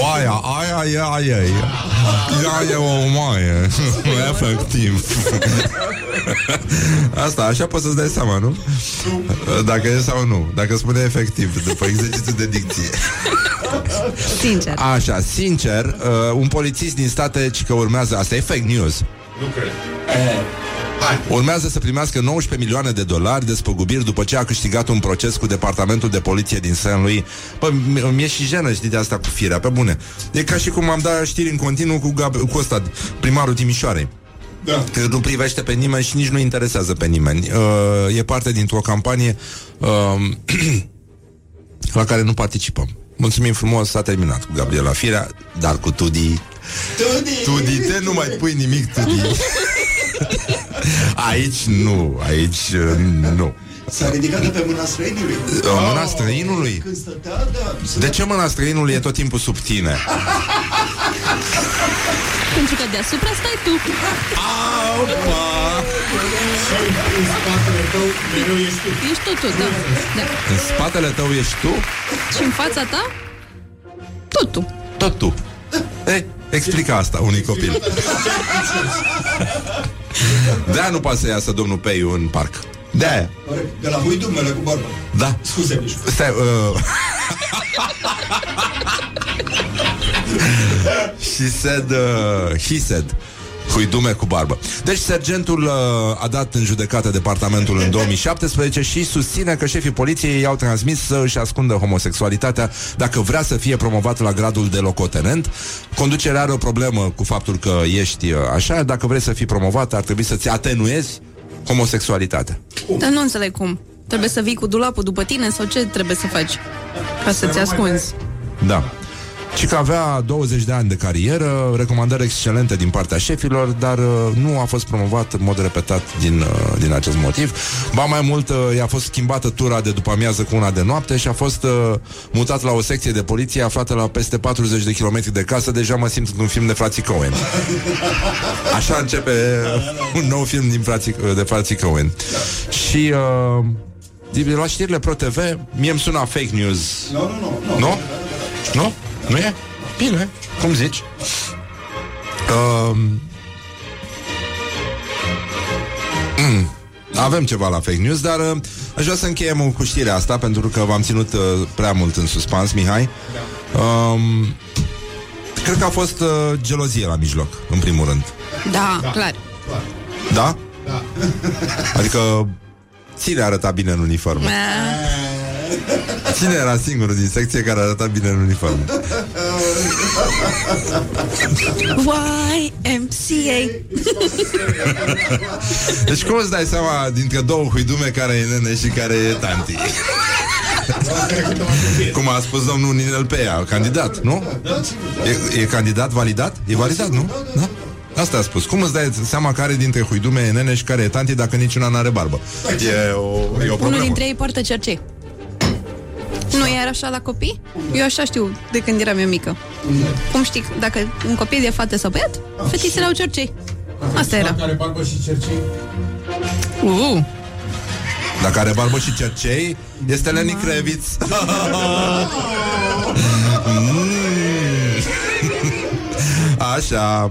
Oaia, aia, e, ai ei Ea e o maie <laughs> Efectiv. <laughs> Asta, așa poți să-ți dai seama, nu? Dacă e sau nu. Dacă spune efectiv După exercițiul de dicție. Sincer. Așa, sincer uh, Un polițist din state ci că urmează Asta e fake news Nu cred Urmează să primească 19 milioane de dolari de spăgubiri după ce a câștigat un proces cu departamentul de poliție din St. Louis. Bă, mi- mi-e și jenă, știi, de asta cu firea, pe bune. E ca și cum am dat știri în continuu cu, Gab- cu ăsta, primarul Timișoarei. Da. Că nu privește pe nimeni și nici nu interesează pe nimeni. Uh, e parte dintr-o campanie uh, <clears throat> la care nu participăm. Mulțumim frumos, s-a terminat cu Gabriela Firea, dar cu Tudi. Tudi. Tudi, te nu mai pui nimic, Tudi. <laughs> Aici nu, aici uh, nu. S-a ridicat de pe mâna străinului. Uh, Mâna străinului? Când stătea, da. De ce mâna străinului e tot timpul sub tine? <laughs> Pentru că deasupra stai tu. În spatele tău mereu ești tu Ești tot tu, da. da. În spatele tău ești tu? Și în fața ta? Tot tu. Tot tu. Ei, explica asta unui copil. <laughs> De-aia nu poate să iasă domnul Peiu în parc. De-aia. Corect. De la huidumele cu barbă. Da. Scuze, Mișu. Stai, uh... <laughs> She said, uh, he said Huidume cu barbă Deci sergentul uh, a dat în judecată departamentul în 2017 Și susține că șefii poliției i-au transmis Să își ascundă homosexualitatea Dacă vrea să fie promovat la gradul de locotenent Conducerea are o problemă Cu faptul că ești uh, așa Dacă vrei să fii promovat ar trebui să-ți atenuezi Homosexualitatea Dar nu înțeleg cum. Trebuie să vii cu dulapul după tine sau ce trebuie să faci? Ca să-ți ascunzi. Da. Și că avea 20 de ani de carieră, recomandări excelente din partea șefilor, dar uh, nu a fost promovat în mod repetat din, uh, din acest motiv. Ba mai mult, uh, i-a fost schimbată tura de după amiază cu una de noapte și a fost uh, mutat la o secție de poliție aflată la peste 40 de kilometri de casă. Deja mă simt într-un film de frații Cohen. Așa începe uh, un nou film din frații, uh, de frații Cohen. Și... Uh, de la știrile Pro TV, mie îmi suna fake news. Nu, nu, nu. nu. Nu? Nu? Nu e? Bine, cum zici? Um, mm, avem ceva la fake news, dar uh, aș vrea să încheiem cu știrea asta, pentru că v-am ținut uh, prea mult în suspans, Mihai. Um, cred că a fost uh, gelozie la mijloc, în primul rând. Da, da. clar. Da? Da. Adică ține arăta bine în uniformă. Cine era singurul din secție care arăta bine în uniformă? YMCA. Deci cum îți dai seama dintre două huidume care e nene și care e tanti? Cum a spus domnul Ninel Pea, candidat, nu? E, e candidat validat? E validat, nu? Da? Asta a spus. Cum îți dai seama care dintre huidume e nene și care e tanti dacă niciuna n-are barbă? E o, e o Unul problemă. dintre ei poartă cercei. Nu e așa la copii? Eu așa știu de când eram eu mică. Cum știi, dacă un copil e fată sau băiat, fetițele au cercei. Asta era. Care barbă și cercei. Uh. Dacă are barbă și cercei, este Lenny Kravitz. <laughs> Mm. Așa.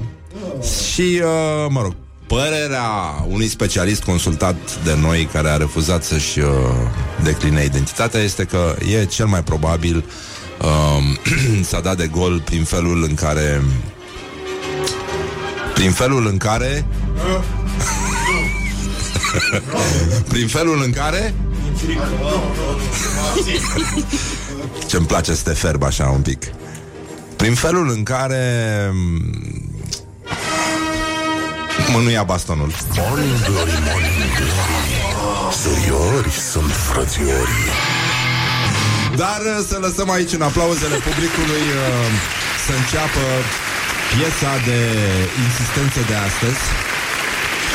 Și, uh, mă rog, părerea unui specialist consultat de noi care a refuzat să-și uh, decline identitatea este că e cel mai probabil uh, <clears throat> s-a dat de gol prin felul în care prin felul în care <laughs> prin felul în care <laughs> Ce-mi place să te ferb așa un pic. Prin felul în care mm, Mânuia bastonul Morning glory, morning glory Suriori sunt frățiorii Dar uh, să lăsăm aici în aplauzele publicului uh, Să înceapă piesa de insistență de astăzi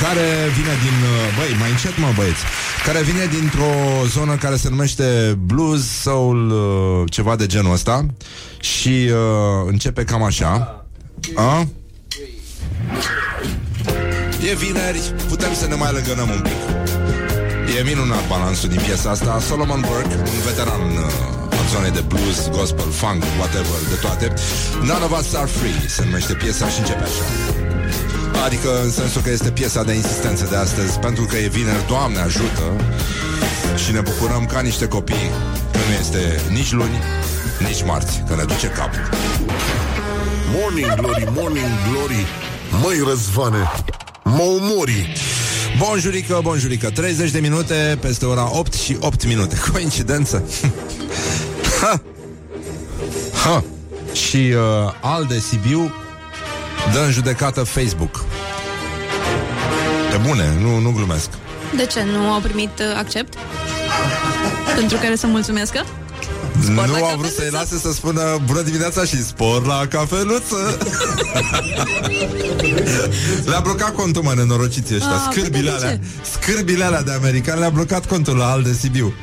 care vine din... uh, Băi, mai încet, mă, băieți. Care vine dintr-o zonă care se numește blues, soul, uh, ceva de genul ăsta. Și uh, începe cam așa. A? E vineri, putem să ne mai legănăm un pic. E minunat balansul din piesa asta. Solomon Burke, un veteran uh, al zonei de blues, gospel, funk, whatever, de toate. None of us are free, se numește piesa și începe așa. Adică în sensul că este piesa de insistență de astăzi Pentru că e vineri, Doamne ajută Și ne bucurăm ca niște copii Că nu este nici luni, nici marți Că ne duce capul Morning glory, morning glory Măi Răzvane Mă omori Bonjurică, bonjurică 30 de minute peste ora 8 și 8 minute <laughs> Coincidență <laughs> ha. Ha. Și uh, Alde Sibiu Dă în judecată Facebook Pe bune, nu, nu glumesc De ce? Nu au primit uh, accept? Pentru care să mulțumească? Spor nu au vrut să-i lase să spună Bună dimineața și spor la cafeluță. <laughs> Le-a blocat contul, mă, nenorociții ăștia. Ah, Scârbile păi de alea. ce? Scârbile alea de americani Le-a blocat contul la Alde Sibiu.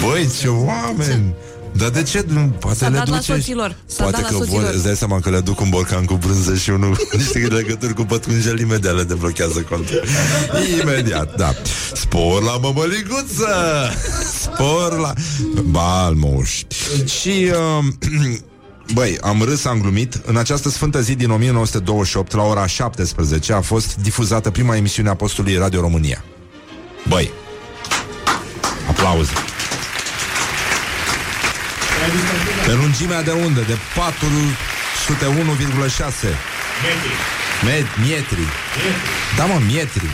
Băi, ce oameni dar de ce? Nu, Poate S-a le dat la duce soților. S-a Poate dat la că soților. vor, îți dai seama că le duc un borcan cu brânză și unul niște <laughs> legături cu pătrunjel imediat le deblochează contul. Imediat, da. Spor la mămăliguță! Spor la... Balmoș. Și... Uh, <clears throat> Băi, am râs, am glumit. În această sfântă zi din 1928, la ora 17, a fost difuzată prima emisiune a postului Radio România. Băi, aplauze. Pe lungimea de undă, de 401,6 Met, mietri. Da, mă, mietri.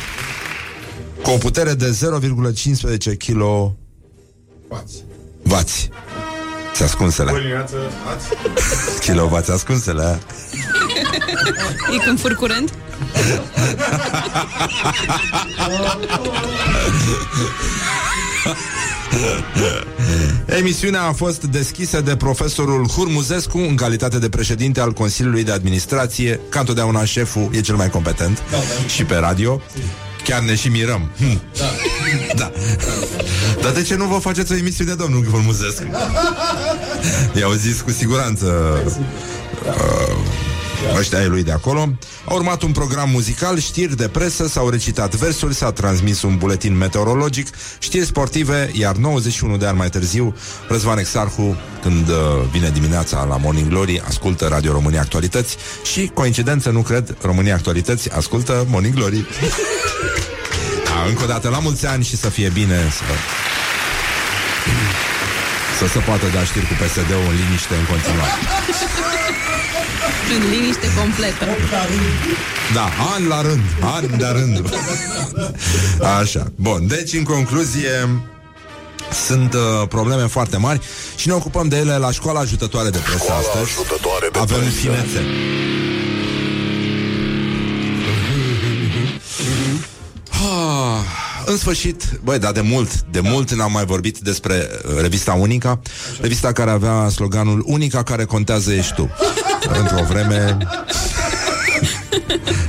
Cu o putere de 0,15 kW. Vați. Se ascunsele. Kilovați ascunsele. E când fur curent? <laughs> <laughs> Emisiunea a fost deschisă de profesorul Hurmuzescu în calitate de președinte al Consiliului de Administrație. Ca întotdeauna șeful e cel mai competent și pe radio. Chiar ne și mirăm. Hm. <laughs> Da. Dar de ce nu vă faceți o emisiune, domnul Hurmuzescu? <laughs> I-au zis cu siguranță uh, ăștia ai lui de acolo. A urmat un program muzical, știri de presă, s-au recitat versuri, s-a transmis un buletin meteorologic, știri sportive, iar 91 de ani mai târziu, Răzvan Exarhu, când uh, vine dimineața la Morning Glory, ascultă Radio România Actualități și, coincidență, nu cred, România Actualități ascultă Morning Glory. <laughs> da, încă o dată, la mulți ani și să fie bine, să... Să se poată da știri cu PSD-ul în liniște în continuare. <laughs> În liniște completă. Da, an la rând, an de rând. Așa. Bun, deci în concluzie sunt uh, probleme foarte mari și ne ocupăm de ele la școala ajutătoare de presă Școala astăzi. ajutătoare de Avem presă. finețe. Ah, În sfârșit, băi, dar de mult, de mult n-am mai vorbit despre uh, revista Unica, revista care avea sloganul Unica care contează ești tu. Într-o vreme <laughs>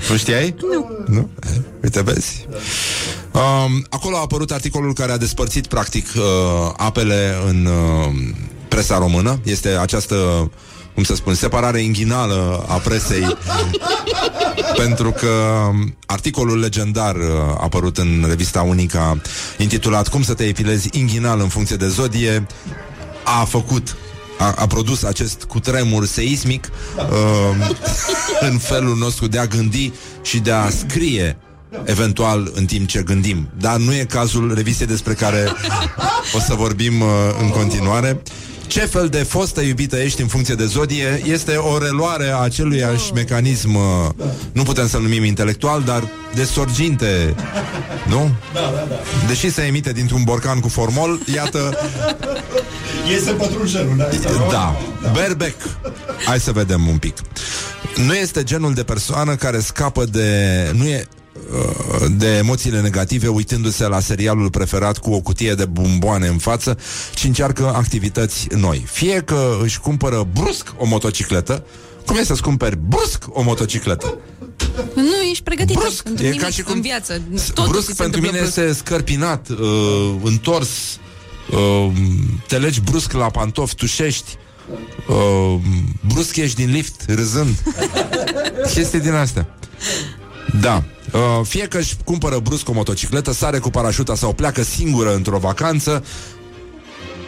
Nu știai? Nu. Nu? Eh, Uite, vezi. Um, acolo a apărut articolul care a despărțit, practic, uh, apele în uh, presa română. Este această, cum să spun, separare inghinală a presei. <laughs> pentru că um, articolul legendar uh, a apărut în revista Unica, intitulat Cum să te epilezi inghinal în funcție de zodie, a făcut a, a produs acest cutremur seismic uh, <laughs> în felul nostru de a gândi și de a scrie eventual în timp ce gândim. Dar nu e cazul revistei despre care o să vorbim uh, în continuare. Ce fel de fostă iubită ești în funcție de zodie este o reluare a aceluiași mecanism, uh, nu putem să-l numim intelectual, dar de sorginte, nu? Deși se emite dintr-un borcan cu formol, iată, <laughs> Iese pătrunjelul, da? da, berbec. Hai să vedem un pic. Nu este genul de persoană care scapă de... Nu e uh, de emoțiile negative uitându-se la serialul preferat cu o cutie de bomboane în față și încearcă activități noi. Fie că își cumpără brusc o motocicletă, cum e să-ți cumperi brusc o motocicletă? Nu ești pregătit Brusc, pentru e nimic ca și cum în viață. Totul brusc ți se pentru mine întâmplă brusc. este scărpinat, uh, întors, uh, te legi brusc la pantofi, tușești, uh, brusc ieși din lift, râzând. <laughs> Chestii din astea. Da. Uh, fie că își cumpără brusc o motocicletă, sare cu parașuta sau pleacă singură într-o vacanță,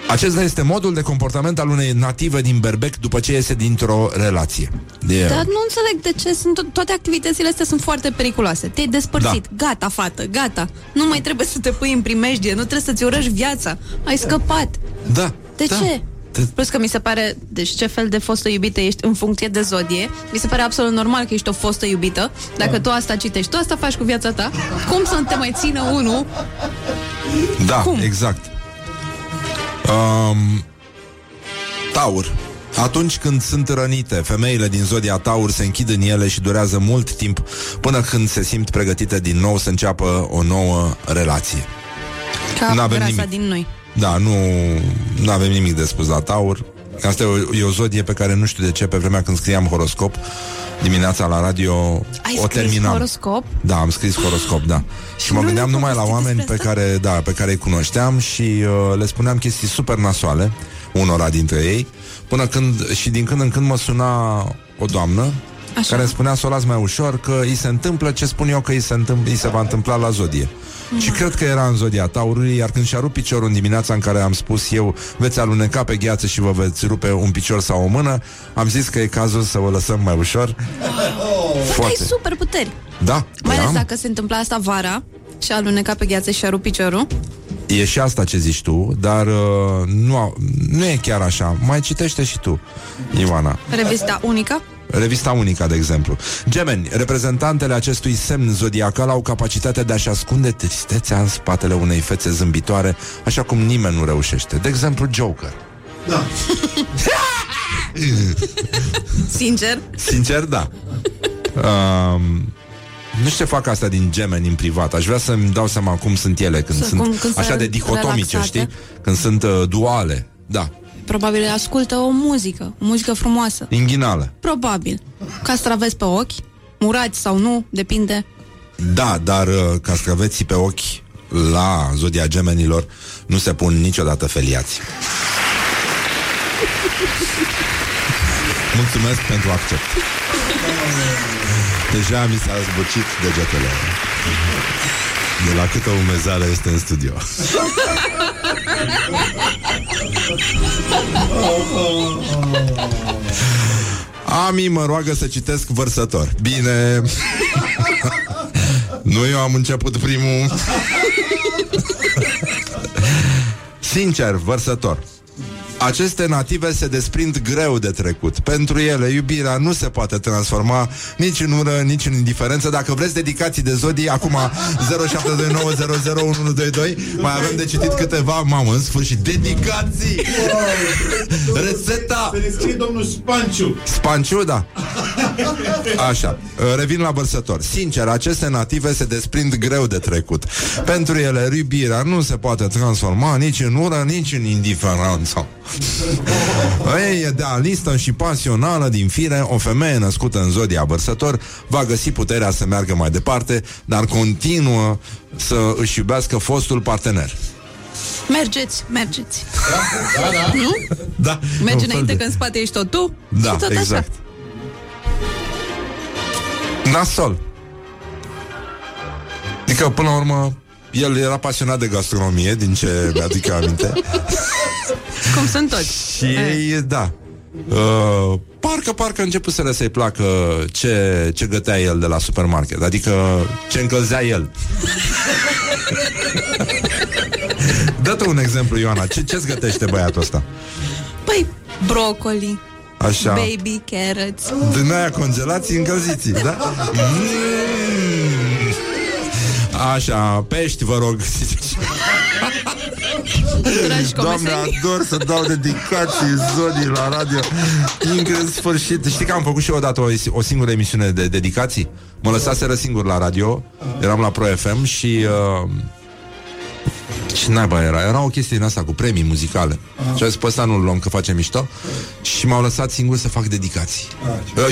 acesta este modul de comportament al unei native din Berbec după ce iese dintr-o relație. De... Dar nu înțeleg de ce sunt to- toate activitățile astea sunt foarte periculoase. Te-ai despărțit. Da. Gata, fată, gata. Nu mai trebuie să te pui în primejdie, nu trebuie să-ți urăști viața. Ai scăpat. Da. De da. ce? Plus că mi se pare, deci ce fel de fostă iubită ești în funcție de zodie, mi se pare absolut normal că ești o fostă iubită. Dacă tu asta citești, tu asta faci cu viața ta, cum să te mai țină unul? Da, Cum? exact. Um, taur. Atunci când sunt rănite, femeile din zodia Taur se închid în ele și durează mult timp până când se simt pregătite din nou să înceapă o nouă relație. Ca N-avem grasa nimic. din noi. Da, nu, nu avem nimic de spus la Taur. Asta e o, e o zodie pe care nu știu de ce, pe vremea când scriam horoscop, dimineața la radio, Ai o scris terminam. horoscop? Da, am scris horoscop, da. Și mă nu gândeam ne numai la povesti oameni pe despre care, da, pe care îi cunoșteam și uh, le spuneam chestii super nasoale, unora dintre ei, până când, și din când în când mă suna o doamnă Așa. care îmi spunea să o las mai ușor, că îi se întâmplă ce spun eu că îi se, întâmpl- îi se va întâmpla la zodie. Și cred că era în zodia taurului, iar când și-a rupt piciorul în dimineața în care am spus eu veți aluneca pe gheață și vă veți rupe un picior sau o mână, am zis că e cazul să o lăsăm mai ușor. Bă, ai super puteri. Da, Mai păi ales am. dacă se întâmpla asta vara și a alunecat pe gheață și a rupt piciorul. E și asta ce zici tu, dar uh, nu, a- nu e chiar așa. Mai citește și tu, Ioana. Revista unică. Revista Unica, de exemplu. Gemeni, reprezentantele acestui semn zodiacal au capacitatea de a-și ascunde tristețea în spatele unei fețe zâmbitoare, așa cum nimeni nu reușește. De exemplu, Joker. Da. <laughs> Sincer. Sincer, da. Um, nu știu ce fac asta din gemeni în privat. Aș vrea să-mi dau seama cum sunt ele, când Să- sunt cum- când așa sunt de dihotomice, relaxate. știi? Când sunt uh, duale. Da, Probabil ascultă o muzică, o muzică frumoasă. inghinală. Probabil. Castraveți pe ochi, murați sau nu, depinde. Da, dar uh, castraveții pe ochi la zodia gemenilor nu se pun niciodată feliați. Mulțumesc pentru accept. Deja mi s-a zbucit degetele. De la câtă umezeală este în studio. <laughs> Ami mă roagă să citesc vărsător. Bine. <laughs> nu eu am început primul. <laughs> Sincer, vărsător. Aceste native se desprind greu de trecut. Pentru ele, iubirea nu se poate transforma nici în ură, nici în indiferență. Dacă vreți dedicații de zodii, acum 0729001122, mai avem de citit câteva, mamă, în sfârșit, dedicații! Rețeta! Se ne scrie domnul Spanciu. Spanciu, da. Așa, revin la bărsător. Sincer, aceste native se desprind greu de trecut. Pentru ele, iubirea nu se poate transforma nici în ură, nici în indiferență. Ei, e idealistă și pasională din fire, o femeie născută în zodia bărsător va găsi puterea să meargă mai departe, dar continuă să își iubească fostul partener. Mergeți, mergeți. Da, da. Nu? Da, Mergi un fel înainte de- că în spate ești tot tu Da, și tot exact. Nasol. Adică, până la urmă, el era pasionat de gastronomie, din ce mi-aduc eu aminte. așa. <laughs> Cum sunt toți. Și ei, da. Uh, parcă, parcă începuseră să-i placă ce, ce gătea el de la supermarket, adică ce încălzea el. <laughs> Dă-te un exemplu, Ioana. Ce, ce-ți gătește băiatul ăsta? Păi, brocoli, Așa. baby carrots. Din aia congelați încălziți, da? Mm. Așa, pești, vă rog. Dragi Doamne, comeseni. ador să dau dedicații zonii la radio Încă în sfârșit Știi că am făcut și eu odată o, o singură emisiune de dedicații Mă lăsaseră singur la radio Eram la Pro FM și uh, Și naiba era. Era o chestie din asta cu premii muzicale. Și am zis, pe ăsta nu-l luăm că face mișto. Și m-au lăsat singur să fac dedicații.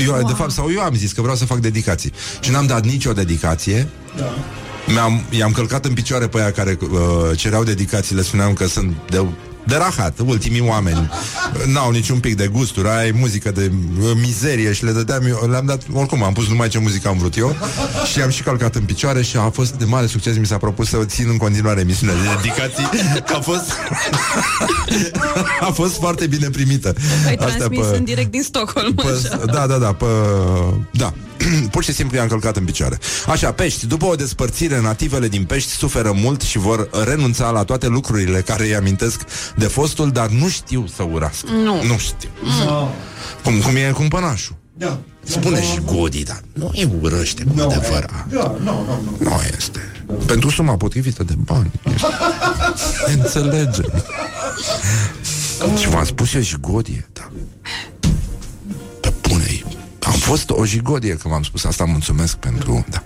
Eu, De fapt, sau eu am zis că vreau să fac dedicații. Și n-am dat nicio dedicație. Mi-am, i-am călcat în picioare pe aia care uh, cereau dedicații, le spuneam că sunt de, de rahat, ultimii oameni. N-au niciun pic de gusturi, ai muzică de uh, mizerie și le dădeam eu, le-am dat, oricum, am pus numai ce muzică am vrut eu și am și călcat în picioare și a fost de mare succes, mi s-a propus să țin în continuare emisiunea de dedicații, că a fost <laughs> a fost foarte bine primită. Ai Astea transmis pe- în direct din Stockholm. Pă, așa. da, da, da, pă, da. <clears throat> Pur și simplu i-am călcat în picioare. Așa, pești. După o despărțire, nativele din pești suferă mult și vor renunța la toate lucrurile care îi amintesc de fostul, dar nu știu să urască. Nu. Nu știu. Da. Cum, cum e cumpănașul. Da. Spune și Godi, dar nu îi urăște cu adevărat. Da, nu, nu, nu. Nu este. Pentru suma potrivită de bani. Ne înțelegem. Și v-am spus eu jigodie, da. Pe bune Am fost o jigodie că v-am spus asta, mulțumesc pentru da,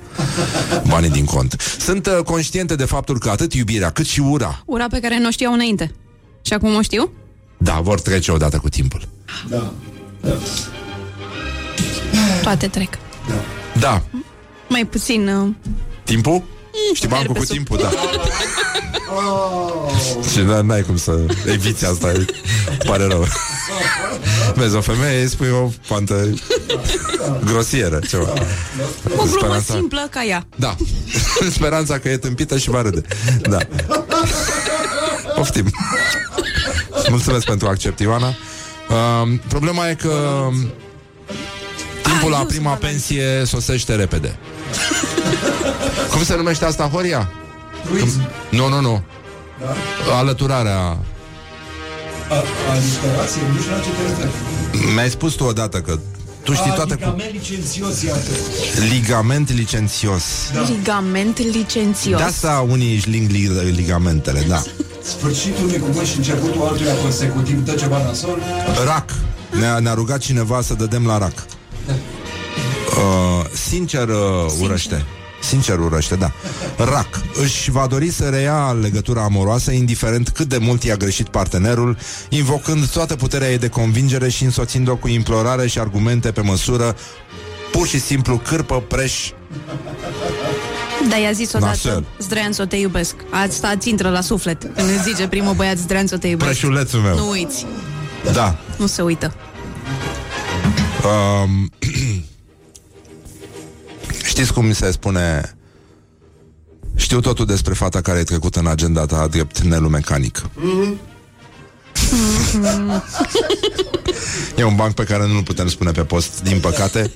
banii din cont. Sunt uh, conștiente de faptul că atât iubirea cât și ura, Ura pe care nu o știau înainte. Și acum o știu? da, vor trece odată cu timpul. Da. Toate trec. Da, Mai puțin... Uh, timpul? Știi bancul cu herpesul. timpul, da. <laughs> Și da, n-ai cum să eviți asta e- Pare rău Vezi, o femeie îi spui o pantă Grosieră, ceva o glumă Speranța- simplă ca ea. Da <laughs> Speranța că e tâmpită și va râde Da <laughs> Poftim Mulțumesc pentru accept, Ioana uh, Problema e că Timpul Ah, la eu prima sunt pensie sosește repede Cum se numește asta, Horia? Nu, nu, nu Alăturarea A, aliterație, nu știu la ce te referi. Mi-ai spus tu odată că tu știi A, toate cu ligament licențios, iată. ligament licențios. Ligament licențios. De asta unii își ling li- ligamentele, da. Sfârșitul unui cuvânt și începutul altuia consecutiv dă ceva nasol. Rac. Ne-a, ne-a rugat cineva să dădem la rac. Uh, sincer uh, urăște. Sincer urăște, da. Rac. Își va dori să reia legătura amoroasă, indiferent cât de mult i-a greșit partenerul, invocând toată puterea ei de convingere și însoțind-o cu implorare și argumente pe măsură, pur și simplu cârpă, preș, Da, i-a zis odată Nasel. Zdreanțo, te iubesc. Asta îți intră la suflet. Când îți zice primul băiat Zdreanțo, te iubesc. Preșulețul meu. Nu uiți, Da. nu se uită. Um, știți cum mi se spune? Știu totul despre fata care e trecută în agenda ta drept Nelu Mecanic E un banc pe care nu-l putem spune pe post, din păcate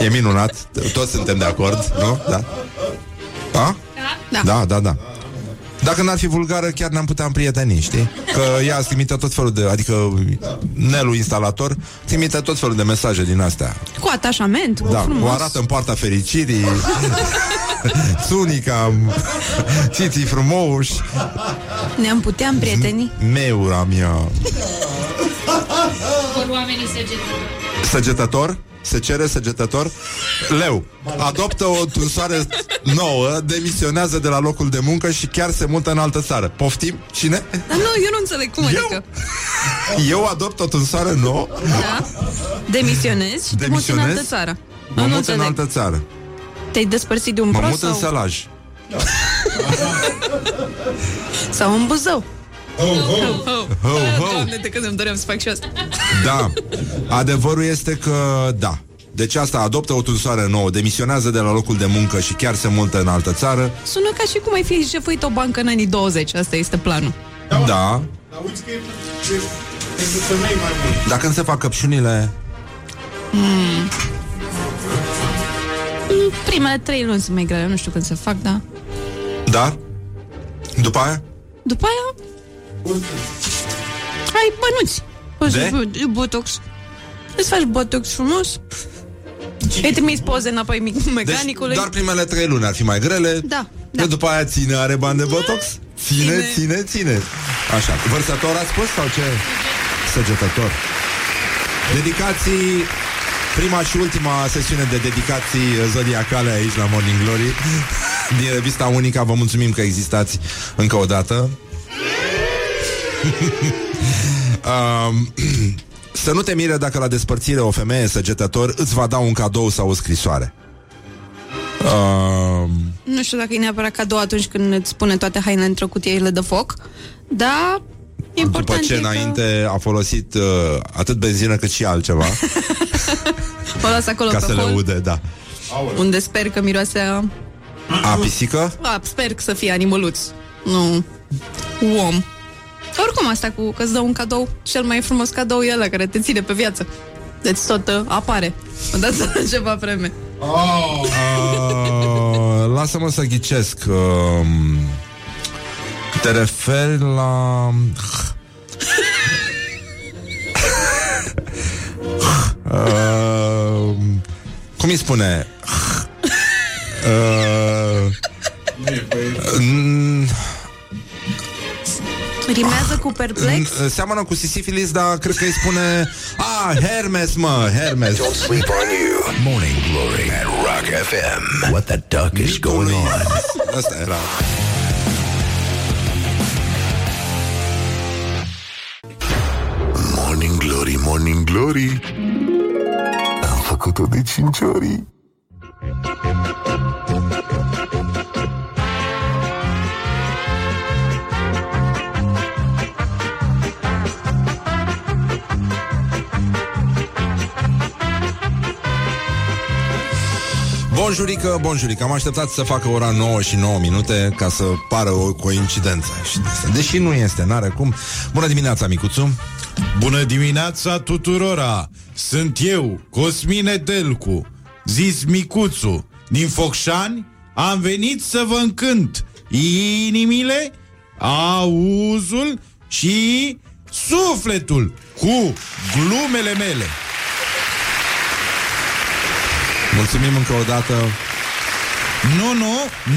E minunat Toți suntem de acord, nu? Da? A? Da. Da, da, da dacă n-ar fi vulgară, chiar ne-am putea împrieteni, știi? Că ea îți trimite tot felul de... Adică Nelu instalator trimite tot felul de mesaje din astea Cu atașament, cu Da, frumos o arată în poarta fericirii <laughs> Sunica Țiții frumoși Ne-am putea împrieteni Meura mea Vor oamenii săgetători. Săgetător? Se cere săgetător? Leu, adoptă o tunsoare nouă, demisionează de la locul de muncă și chiar se mută în altă țară. Poftim? Cine? Dar nu, eu nu înțeleg cum Eu? adică. Eu adopt o tunsoare nouă? Da. Demisionezi și te muți în Demisionez? altă țară. Mă Nu mut în înțeleg. altă țară. Te-ai despărțit de un Mă prost mut în sau, sălaj. sau în Buzău? Ho, ho. Doamne, de când îmi doream să fac și asta. Da. Adevărul este că da. Deci asta adoptă o tunsoare nouă, demisionează de la locul de muncă și chiar se mută în altă țară. Sună ca și cum ai fi șefuit o bancă în anii 20. Asta este planul. Da. Dar uiți că e, e, pentru femei mai mult. Dacă nu se fac căpșunile, Mm. Mm, Primele trei luni sunt mai grele, nu știu când se fac, da. dar după aia După aia... Ai bănuți. Poți De? să faci botox. Îți faci botox frumos. Îi trimis poze înapoi mic- deci mecanicului. doar primele trei luni ar fi mai grele. Da, Da. După aia ține, are bani de botox? Ține, Ține. ține, ține. ține. Așa, vărsător a spus sau ce? Săgetător. Dedicații Prima și ultima sesiune de dedicații zodiacale aici la Morning Glory Din revista Unica Vă mulțumim că existați încă o dată <laughs> um, <clears throat> Să nu te mire dacă la despărțire o femeie săgetător Îți va da un cadou sau o scrisoare. Um, Nu știu dacă e neapărat cadou atunci când îți pune toate hainele într-o cutie de foc, dar După important ce e că înainte a folosit uh, atât benzină cât și altceva. <laughs> O las acolo Ca pe să le hol, ude, da. Unde sper că miroase a... A, pisică? a... Sper că să fie animăluț, nu om. Oricum asta cu că îți dă un cadou, cel mai frumos cadou e ăla care te ține pe viață. Deci tot uh, apare. Mă dați la <laughs> ceva vreme. Uh, lasă-mă să ghicesc uh, Te referi la... uh, cum îi spune? uh, mm, Rimează cu perplex? mm, Seamănă cu sisifilis, dar cred că îi spune Ah, Hermes, mă, Hermes Don't sleep on you. Morning Glory at Rock FM. What the duck is going on? Asta era Morning Glory, Morning Glory Am făcut-o de cinci ori Bonjurică, bonjurică Am așteptat să facă ora 9 și 9 minute Ca să pară o coincidență Și de asta. Deși nu este, n-are cum Bună dimineața, micuțu Bună dimineața tuturora! Sunt eu, Cosmine Delcu, zis Micuțu, din Focșani, am venit să vă încânt inimile, auzul și sufletul cu glumele mele. Mulțumim încă o dată Nu, nu,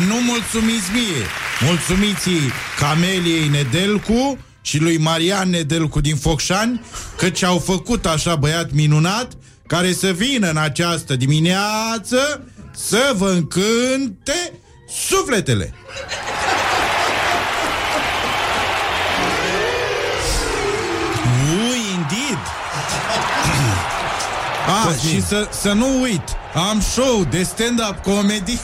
nu mulțumiți mie. Mulțumiți Cameliei Nedelcu și lui Marian Nedelcu din Focșani, căci au făcut așa băiat minunat care să vină în această dimineață să vă încânte sufletele. Ui, indeed. A, și să, să nu uit, am show de stand-up comedy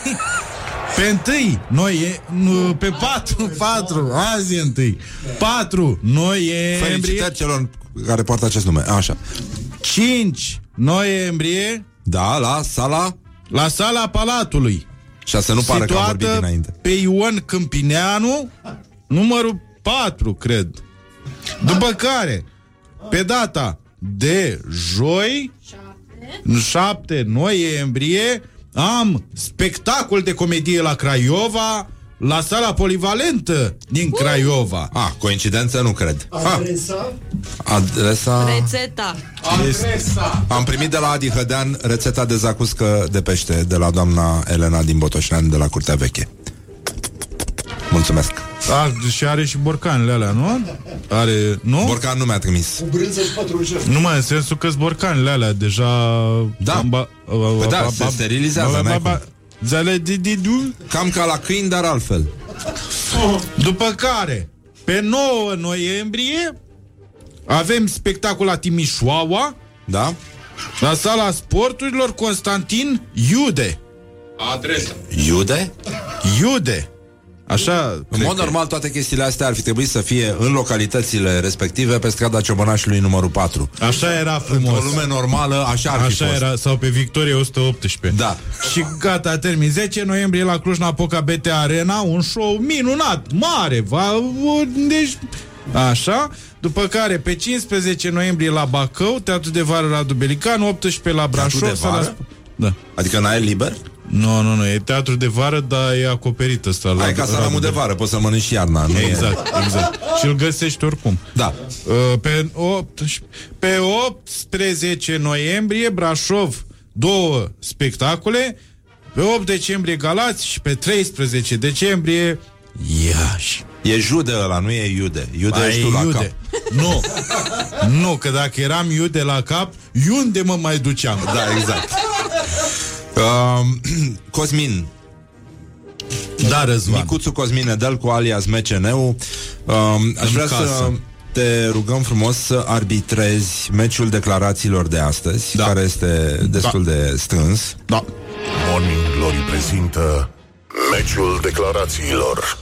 <laughs> pe întâi, noi e, nu, pe 4, 4, azi e întâi, 4 noiembrie, Felicitări celor care poartă acest nume. Așa. 5 noiembrie, Da, la sala? La sala Palatului, Și să nu pară că am vorbit situată dinainte. pe Ion Câmpineanu, numărul 4, cred. După care, pe data de joi, 7 noiembrie, am spectacol de comedie la Craiova, la sala polivalentă din Craiova. A, coincidență nu cred ha, Adresa? Adresa Rețeta. Adresa. Am primit de la Adi Hădean rețeta de zacuscă de pește De la doamna Elena din Botoșani De la Curtea Veche Mulțumesc. A, și are și borcanele alea, nu? Are, nu? Borcan nu mi-a trimis. Cu brânză și pătrunjel. Nu mai în sensul că borcanele alea deja... Da. Ba, Păi da, se sterilizează, n-ai cum. Zale di di du. Cam ca la câini, dar altfel. După care, pe 9 noiembrie, avem spectacol la Timișoara, Da? la sala sporturilor Constantin Iude. Adresa. Iude? Iude. Așa, În mod normal, toate chestiile astea ar fi trebuit să fie în localitățile respective pe strada Ciobănașului numărul 4. Așa era frumos. Într-o lume normală, așa ar fi Așa fost. era, sau pe Victorie 118. Da. Și gata, termin. 10 noiembrie la Cluj-Napoca BT Arena, un show minunat, mare. Va, deci, așa. După care, pe 15 noiembrie la Bacău, Teatru de Vară Radu Belican, 18 la Brașov. Teatru de sala vară? Sp- Da. Adică n-ai liber? Nu, nu, nu, e teatru de vară, dar e acoperit ăsta. la Ai ca Radu salamul de vară, poți să mănânci și iarna. Nu? Exact, exact. Și îl găsești oricum. Da. Uh, Pe, 8, pe 18 noiembrie, Brașov, două spectacole. Pe 8 decembrie, Galați și pe 13 decembrie, Iași. E jude ăla, nu e iude. Iude Aia ești e tu la iude. cap. Nu, nu, că dacă eram iude la cap, unde mă mai duceam? Da, exact. Um, <clears throat> Cosmin, Da, Răzvan. Micuțu Cosmin Edel cu alias MCN-ul. Um, aș În vrea să casă. te rugăm frumos să arbitrezi meciul declarațiilor de astăzi, Da. care este destul de strâns. Da. Morning Glory prezintă Meciul declarațiilor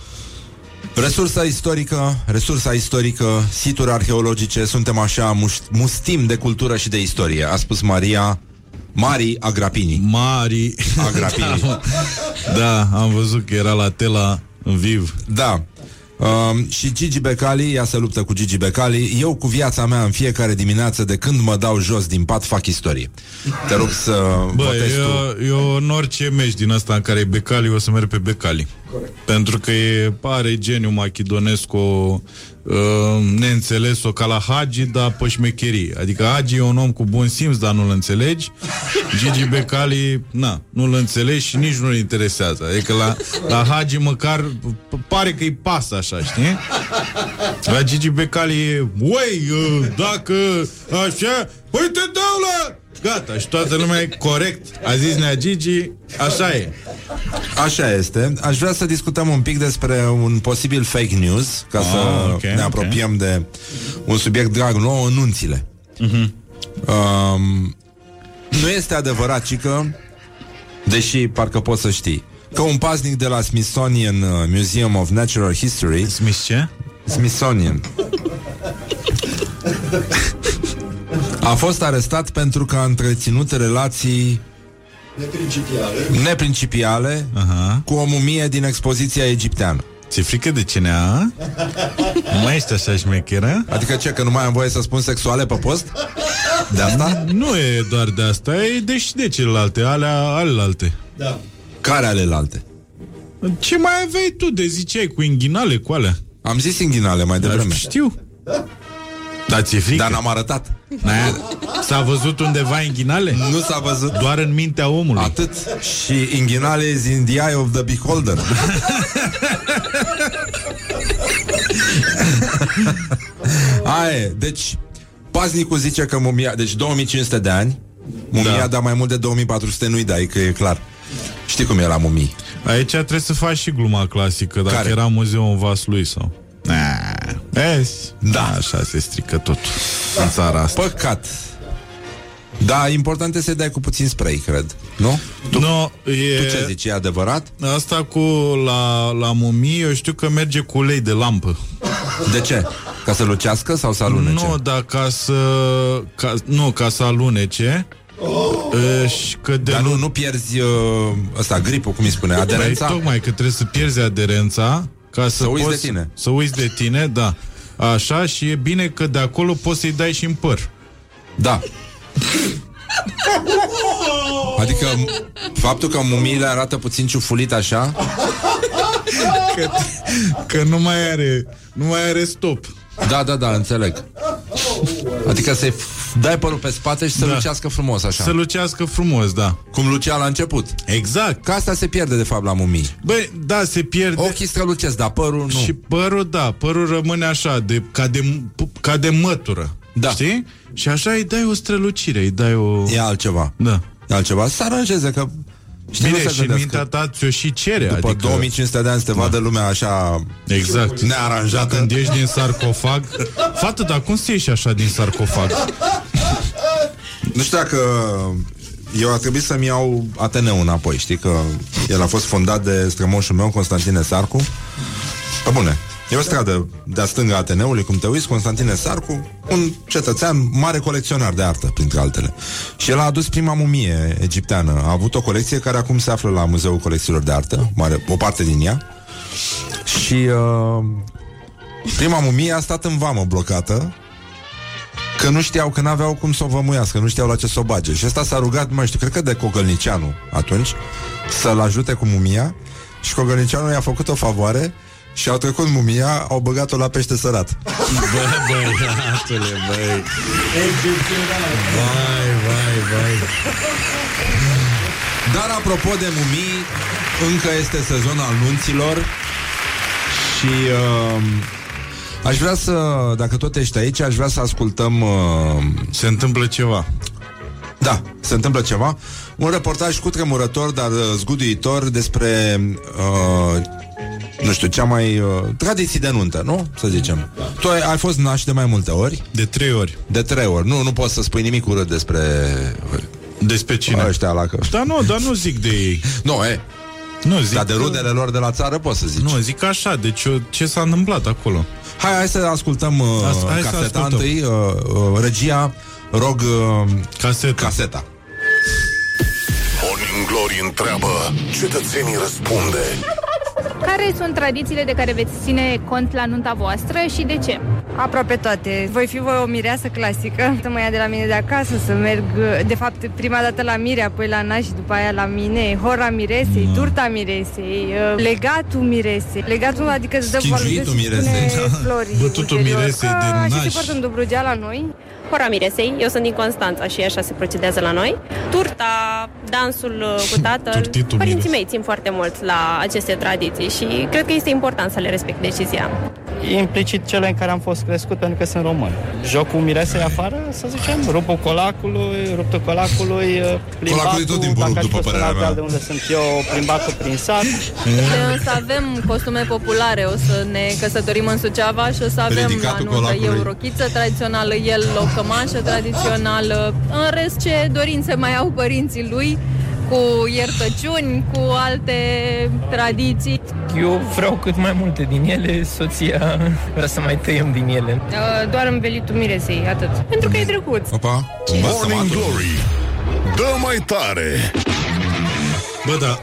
Resursa istorică, resursa istorică, situri arheologice, suntem așa muș- mustim de cultură și de istorie, a spus Maria Mari Agrapini. Mari. Agrapini. da, <laughs> da, am văzut că era la tela în viv. Da. Um, și Gigi Becali, ea se luptă cu Gigi Becali Eu cu viața mea în fiecare dimineață De când mă dau jos din pat fac istorie Te rog să Bă, votezi tu eu, eu în orice meci din ăsta în care e Becali, o să merg pe Becali. Corect. Pentru că e, pare geniu machidonescu uh, neînțeles-o ca la Hagi, dar pe șmecherie. Adică Hagi e un om cu bun simț, dar nu-l înțelegi. Gigi Becali, na, nu-l înțelegi și nici nu-l interesează. Adică la, la Hagi măcar p- pare că-i pasă așa, știi? La Gigi Becali e, uai, uh, dacă așa, păi te dau la... Gata, și toată lumea e corect. A zis Nea Gigi, așa e. Așa este Aș vrea să discutăm un pic despre un posibil fake news Ca Ah, să ok, ne apropiem de un subiect drag nou Nunțile Mhm. um, Nu este adevărat, cică Deși parcă poți să știi Că un paznic de la Smithsonian uh, Museum of Natural History Smith ce? Smithsonian <laughs> A fost arestat pentru că a întreținut relații Neprincipiale. neprincipiale Aha. cu o mumie din expoziția egipteană. Ți-e frică de cine a? Nu mai ești așa șmecheră? Adică ce, că nu mai am voie să spun sexuale pe post? De asta? Nu e doar de asta, e de și de celelalte, alea alelalte. Da. Care alelalte? Ce mai aveai tu de ziceai cu inghinale, cu alea? Am zis inghinale mai devreme. Știu. Dar ți-e frică? Dar n-am arătat. N-ai- S-a văzut undeva inghinale? Nu s-a văzut. Doar în mintea omului. Atât. Și inghinale is in the eye of the beholder. <laughs> Aia e. Deci, paznicul zice că mumia... Deci 2500 de ani, mumia da, Da. mai mult de 2400 nu-i dai, că e clar. Știi cum e la mumii. Aici trebuie să faci și gluma clasică, dacă Care? era muzeul în vas lui sau... Nah, vezi? Da. Așa se strică totul în țara asta. Păcat. Da, important este să dai cu puțin spray, cred. Nu? Tu, no, e... Tu ce zici, e adevărat? Asta cu la, la mumii, eu știu că merge cu ulei de lampă. De ce? Ca să lucească sau să alunece? Nu, dar ca să... Ca, nu, ca să alunece. Oh. Și că de Dar nu, nu pierzi uh, ăsta, gripul, cum îi spune, aderența? Păi, tocmai că trebuie să pierzi aderența ca să, Să uiți poți, de tine. Să uiți de tine, da. Așa, și e bine că de acolo poți să-i dai și în păr. Da. Adică faptul că mumiile arată puțin ciufulit așa Că, că nu mai are nu mai are stop. Da, da, da, înțeleg Adică să-i Dai părul pe spate și să Da. lucească frumos așa. Să lucească frumos, da. Cum lucea la început. Exact. Că asta se pierde de fapt la mumii. Băi, da, se pierde. Ochii strălucesc, dar părul nu. Și părul, da, părul rămâne așa, de, ca, de, ca de mătură. Da. Știi? Și așa îi dai o strălucire, îi dai o... E altceva. Da. E altceva. Să aranjeze că... Știi, Bine, nu se și gândesc mintea că ta ți-o și cere. După adică... 2500 de ani să te vadă lumea așa Exact. nearanjată. Când ești din sarcofag Fată, dar cum să ieși așa din sarcofag? Nu știu dacă eu ar trebui să-mi iau Ateneul înapoi, știi că el a fost fondat de strămoșul meu, Constantine Sarcu. Pe bune, e o stradă de-a stânga Ateneului, cum te uiți, Constantine Sarcu, un cetățean mare colecționar de artă, printre altele. Și el a adus prima mumie egipteană. A avut o colecție care acum se află la Muzeul Colecțiilor de Artă, mare, o parte din ea. Și uh, prima mumie a stat în vamă blocată Că nu știau, că n-aveau cum să o vămuiască Nu știau la ce să o bage Și ăsta s-a rugat, mai știu, cred că de Cogălnicianu Atunci, să-l ajute cu mumia Și Cogălnicianu i-a făcut o favoare Și au trecut mumia Au băgat-o la pește sărat. Bă, băiatule, băi. Vai, vai, vai. Dar apropo de mumii Încă este sezon al nunților Și uh, Aș vrea să, dacă tot ești aici Aș vrea să ascultăm uh, Se întâmplă ceva. Da, se întâmplă ceva. Un reportaj cu tremurător, dar uh, zguduitor Despre uh, Nu știu, cea mai uh, Tradiții de nuntă, nu? Să zicem Tu ai, ai fost naș de mai multe ori De trei ori De trei ori, nu, nu poți să spui nimic urât despre Despre cine? Ăștia la că... Dar nu, dar nu zic de ei Nu, e, Nu, zic dar de că- rudele lor de la țară poți să zici Nu, zic așa, deci eu- ce s-a întâmplat acolo? Hai, hai să ascultăm uh, Asta- hai să caseta ascultăm. întâi uh, uh, Regia, rog uh, Caseta caseta Morning Glory întreabă, cetățenii răspunde. Care sunt tradițiile de care veți ține cont la nunta voastră și de ce? Aproape toate. Voi fi voi o mireasă clasică. Să mă ia de la mine de acasă, să merg, de fapt, prima dată la mire, apoi la naș și după aia la mine. Hora miresei, turta miresei, uh, legatul miresei. Legatul, adică îți dă Schingiuitul valul și miresei. pune Da. flori Bătutul ulterior. miresei Că de Așa se naș. poartă în Dobrogea la noi. Hora Miresei, eu sunt din Constanța și așa se procedează la noi. Turta, dansul uh, cu <laughs> tatăl. Turtitul Părinții Mires. mei țin foarte mult la aceste tradiții și cred că este important să le respect decizia. Implicit cele în care am fost crescut pentru că sunt român. Jocul miresei afară, să zicem, rupul colacului, ruptul colacului, plimbatul, Colacul e tot timpul dacă rupt, aș după fost în părerea alt mea. de unde sunt eu, plimbatul prin sat. Noi o să avem costume populare, o să ne căsătorim în Suceava și o să avem Ridicatul la nuntă colacului. eu rochiță tradițională, el o cămașă tradițională. În rest, ce dorințe mai au părinții lui, cu iertăciuni, cu alte tradiții. Eu vreau cât mai multe din ele, soția vrea să mai tăiem din ele. Uh, Doar învelitul miresei, atât. Pentru că e drăguț. Opa, învață Morning matul. Glory, dă mai tare. Bă, da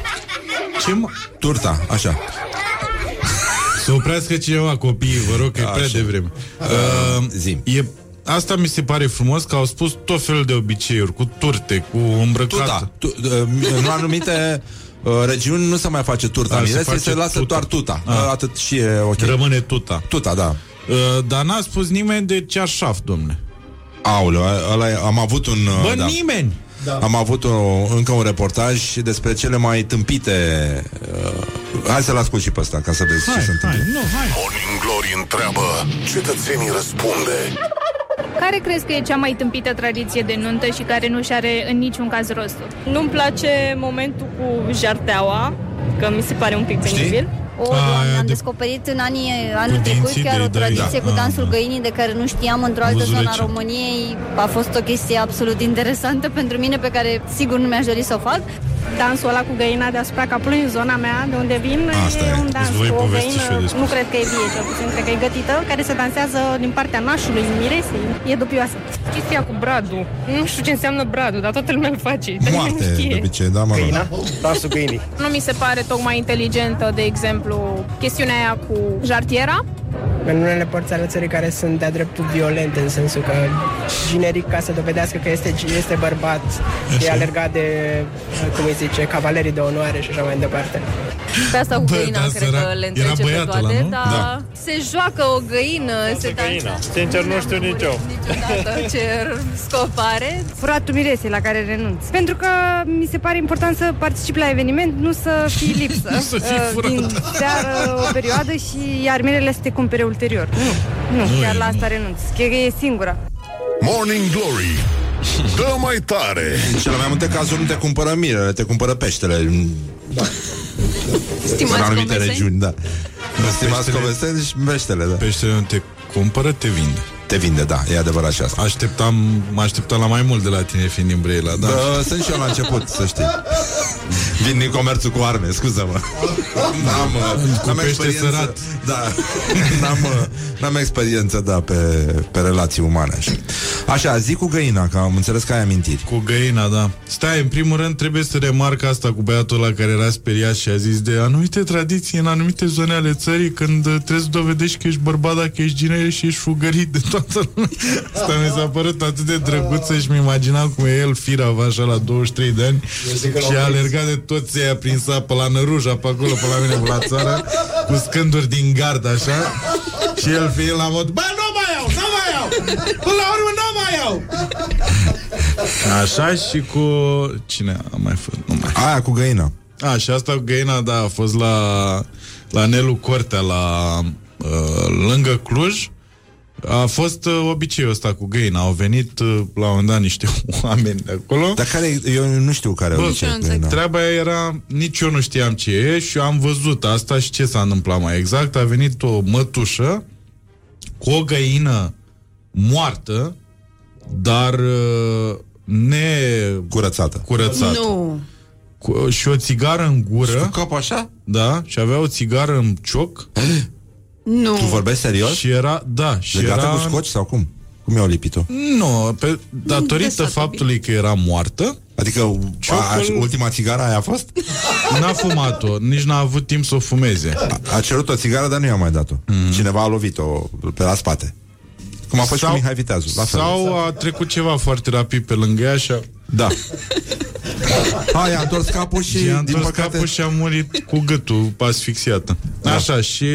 <clears throat> Ce mă... Turta, așa Să oprească cineva copiii, vă rog, că e Așa. prea devreme Uh, zi. e, Asta mi se pare frumos că au spus tot felul de obiceiuri Cu turte, cu îmbrăcat Tuta. Tu, uh, în anumite uh, regiuni nu se mai face turta A, se miresei, face se lasă tuta. doar tuta. A. Uh, Atât și e ok. Rămâne tuta Tuta, da. uh, Dar n-a spus nimeni de cearșaf, domne Aoleu, ăla e- am avut un... uh, Bă, da. nimeni Da. Am avut o, încă un reportaj despre cele mai tâmpite... Uh, hai să-l ascult și pe ăsta, ca să vezi ce se întâmplă. nu, hai Morning Glory întreabă, cetățenii răspunde. Care crezi că e cea mai tâmpită tradiție de nuntă și care nu și are în niciun caz rostul? Nu-mi place momentul cu jarteaua, că mi se pare un pic penibil. O, doamne, am descoperit în anii anul trecut dinții chiar de o dai, tradiție da. cu Ah, dansul da. găinii de care nu știam într-o altă zonă a Buzulețe. României. A fost o chestie absolut interesantă pentru mine pe care sigur nu mi-aș dori să o fac. Dansul ăla cu găina deasupra capului în zona mea, de unde vin, Asta e e. un dans Îți voi cu o povesti și eu găină, despre nu cred că e vie, cel puțin, cred că e gătită, care se dansează din partea nașului, miresei. E dubioasă. Chestia cu bradul. Nu știu ce înseamnă bradul, dar toată lumea îl face. Dar nimeni Moarte, nu știe. de obicei, da, mă rog. Dansul găinii. Nu mi se pare tocmai inteligentă, de exemplu, chestiunea aia cu jartiera. În unele părți ale țării care sunt de-a dreptul violente, în sensul că generic, ca să dovedească că este, este bărbat, e alergat de, cum îi zice, cavalerii de onoare și așa mai departe. Pe asta cu Bă, găina, da, cred sărac. că le Era întrece pe băiatul toate, ăla, nu? dar Da. se joacă o găină, se Găina. Sincer, nu știu nici eu. niciodată <laughs> ce scopare. Furatul miresei la care renunț. Pentru că mi se pare important să participi la eveniment, nu să fii lipsă. <laughs> Nu să fii Uh, furat. Din seară o perioadă și iar mirele să te cumpere ulterior. Nu, nu, Nu chiar e, la asta nu. renunț. Cred că e singura. Morning Glory Dă mai tare În cele mai multe cazuri nu te cumpără mirele, te cumpără peștele. Da. Stimați în anumite coveseni? regiuni, da. Stimați Peștele- coveseni și peștele, da. Peștele nu te cumpără, te vinde. Te vinde, da, e adevărat și asta. Așteptam, mă așteptam la mai mult de la tine fiind din Brăila, da. Da, sunt și eu la început, să știi. Vin din comerțul cu arme, scuză-mă. N-am, uh, Cu n-am pește experiență, sărat. Da, n-am, uh, n-am experiență, da, pe, pe relații umane. Așa. așa, zi cu găina, că am înțeles că ai amintiri. Cu găina, da. Stai, în primul rând trebuie să remarc asta cu băiatul ăla care era speriat și a zis de anumite tradiții în anumite zone ale țării când uh, trebuie să dovedești că ești bărbat dacă ești ginere și ești fugărit de toată lumea. Asta mi s-a părut atât de drăguță și mi imaginam cum e el firav așa la 23 de ani zic că și l-au a prins. alergat de toți aia prin sapă la Năruja, pe acolo, pe la mine, pe la țară, cu scânduri din gard, așa, și el fiind la mod, bă, nu mai iau, nu mai iau, până la urmă nu mai iau. Așa și cu... Cine a mai fost? Nu mai Aia cu găina. A, și asta cu găina, da, a fost la, la Nelu Cortea, la uh, lângă Cluj. A fost uh, obiceiul ăsta cu găina. Au venit uh, la un moment dat niște <laughs> oameni de acolo. Dar care, eu nu știu care Bă, obicei cu găina. treaba era, nici eu nu știam ce e și eu am văzut asta și ce s-a întâmplat mai exact. A venit o mătușă cu o găină moartă, dar uh, ne... Curățată. Curățată. Nu. Cu, și o țigară în gură. Și cu cap așa? Da, și avea o țigară în cioc. <gasps> Nu. Tu vorbești serios? Și era, da, și Legată era... cu scoci sau cum? Cum i-au lipit-o? Nu, pe, datorită lăsat-o faptului că era moartă, Adică a, a, Ciocul- ultima țigară aia a fost? <laughs> n-a fumat-o, nici n-a avut timp să o fumeze. A, a cerut o țigară, dar nu i-a mai dat-o. Mm. Cineva a lovit-o pe la spate. Cum a fost sau, cu Mihai Viteazu. La fel. sau a trecut ceva foarte rapid pe lângă ea și a, Da. A, i-a întors capul și, și a din întors păcate... capul și a murit cu gâtul asfixiată. Da. Așa, și...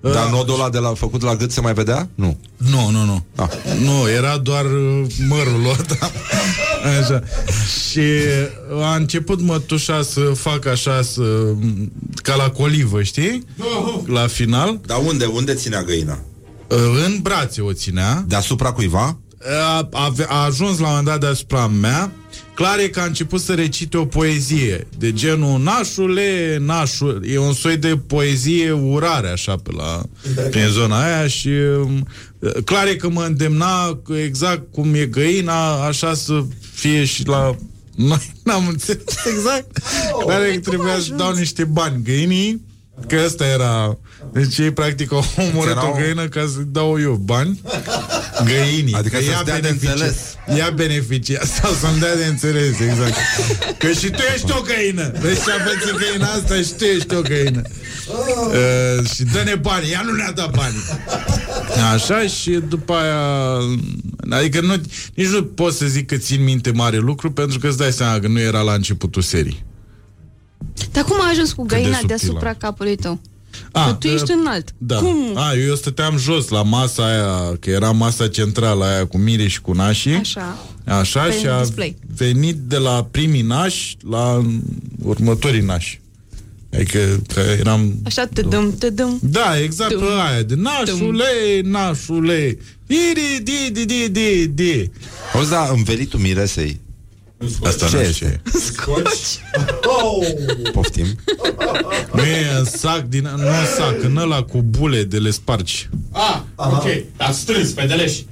Dar uh, nodul ăla de la, făcut la gât se mai vedea? Nu. Nu, nu, nu. Ah. Nu, era doar uh, mărul ăsta. Așa. Și a început mătușa să facă așa, să, ca la colivă, știi? La final. Dar unde? Unde ținea găina? Uh, În brațe o ținea. Deasupra cuiva? A, a, a ajuns la un moment dat deasupra mea. Clar e că a început să recite o poezie de genul Nașule, nașul E un soi de poezie urare așa pe la, prin zona aia și um, clar e că mă îndemna că exact cum e găina, așa să fie și la noi <laughs> n-am înțeles. Exact. Clar e că trebuia să dau niște bani găinii, că ăsta era... Deci ei practic au omorât Erau- o găină ca să dau eu bani găinii. Adică că să-ți ea dea de beneficia- înțeles. Ea beneficia sau să-mi dea de înțeles, exact. Că și tu ești o găină. Vezi ce a pățit găina asta și tu ești o găină. Uh, și dă-ne bani. Ea nu ne-a dat bani. Așa și după aia... Adică nu, nici nu pot să zic că țin minte mare lucru pentru că îți dai seama că nu era la începutul serii. Dar cum a ajuns cu de găina subtilă. deasupra capului tău? A, Că tu ești uh, înalt. Da. Cum? A, eu stăteam jos la masa aia, că era masa centrală aia cu mire și cu nașii. Așa. Așa Pe și a display. venit de la primii nași la următorii nași. Adică că eram... Așa te dăm, te dăm. Da, exact pe aia, de nașule, nașule, iri, di, di, di, di, di. Auzi, da, învelitul miresei. Asta Ce nu este? știu ce e. Scoci. Poftim. Nu e în sac, din, nu în sac, în ăla cu bule de le spargi. Ah, ok. Dar strâns, pe deleși.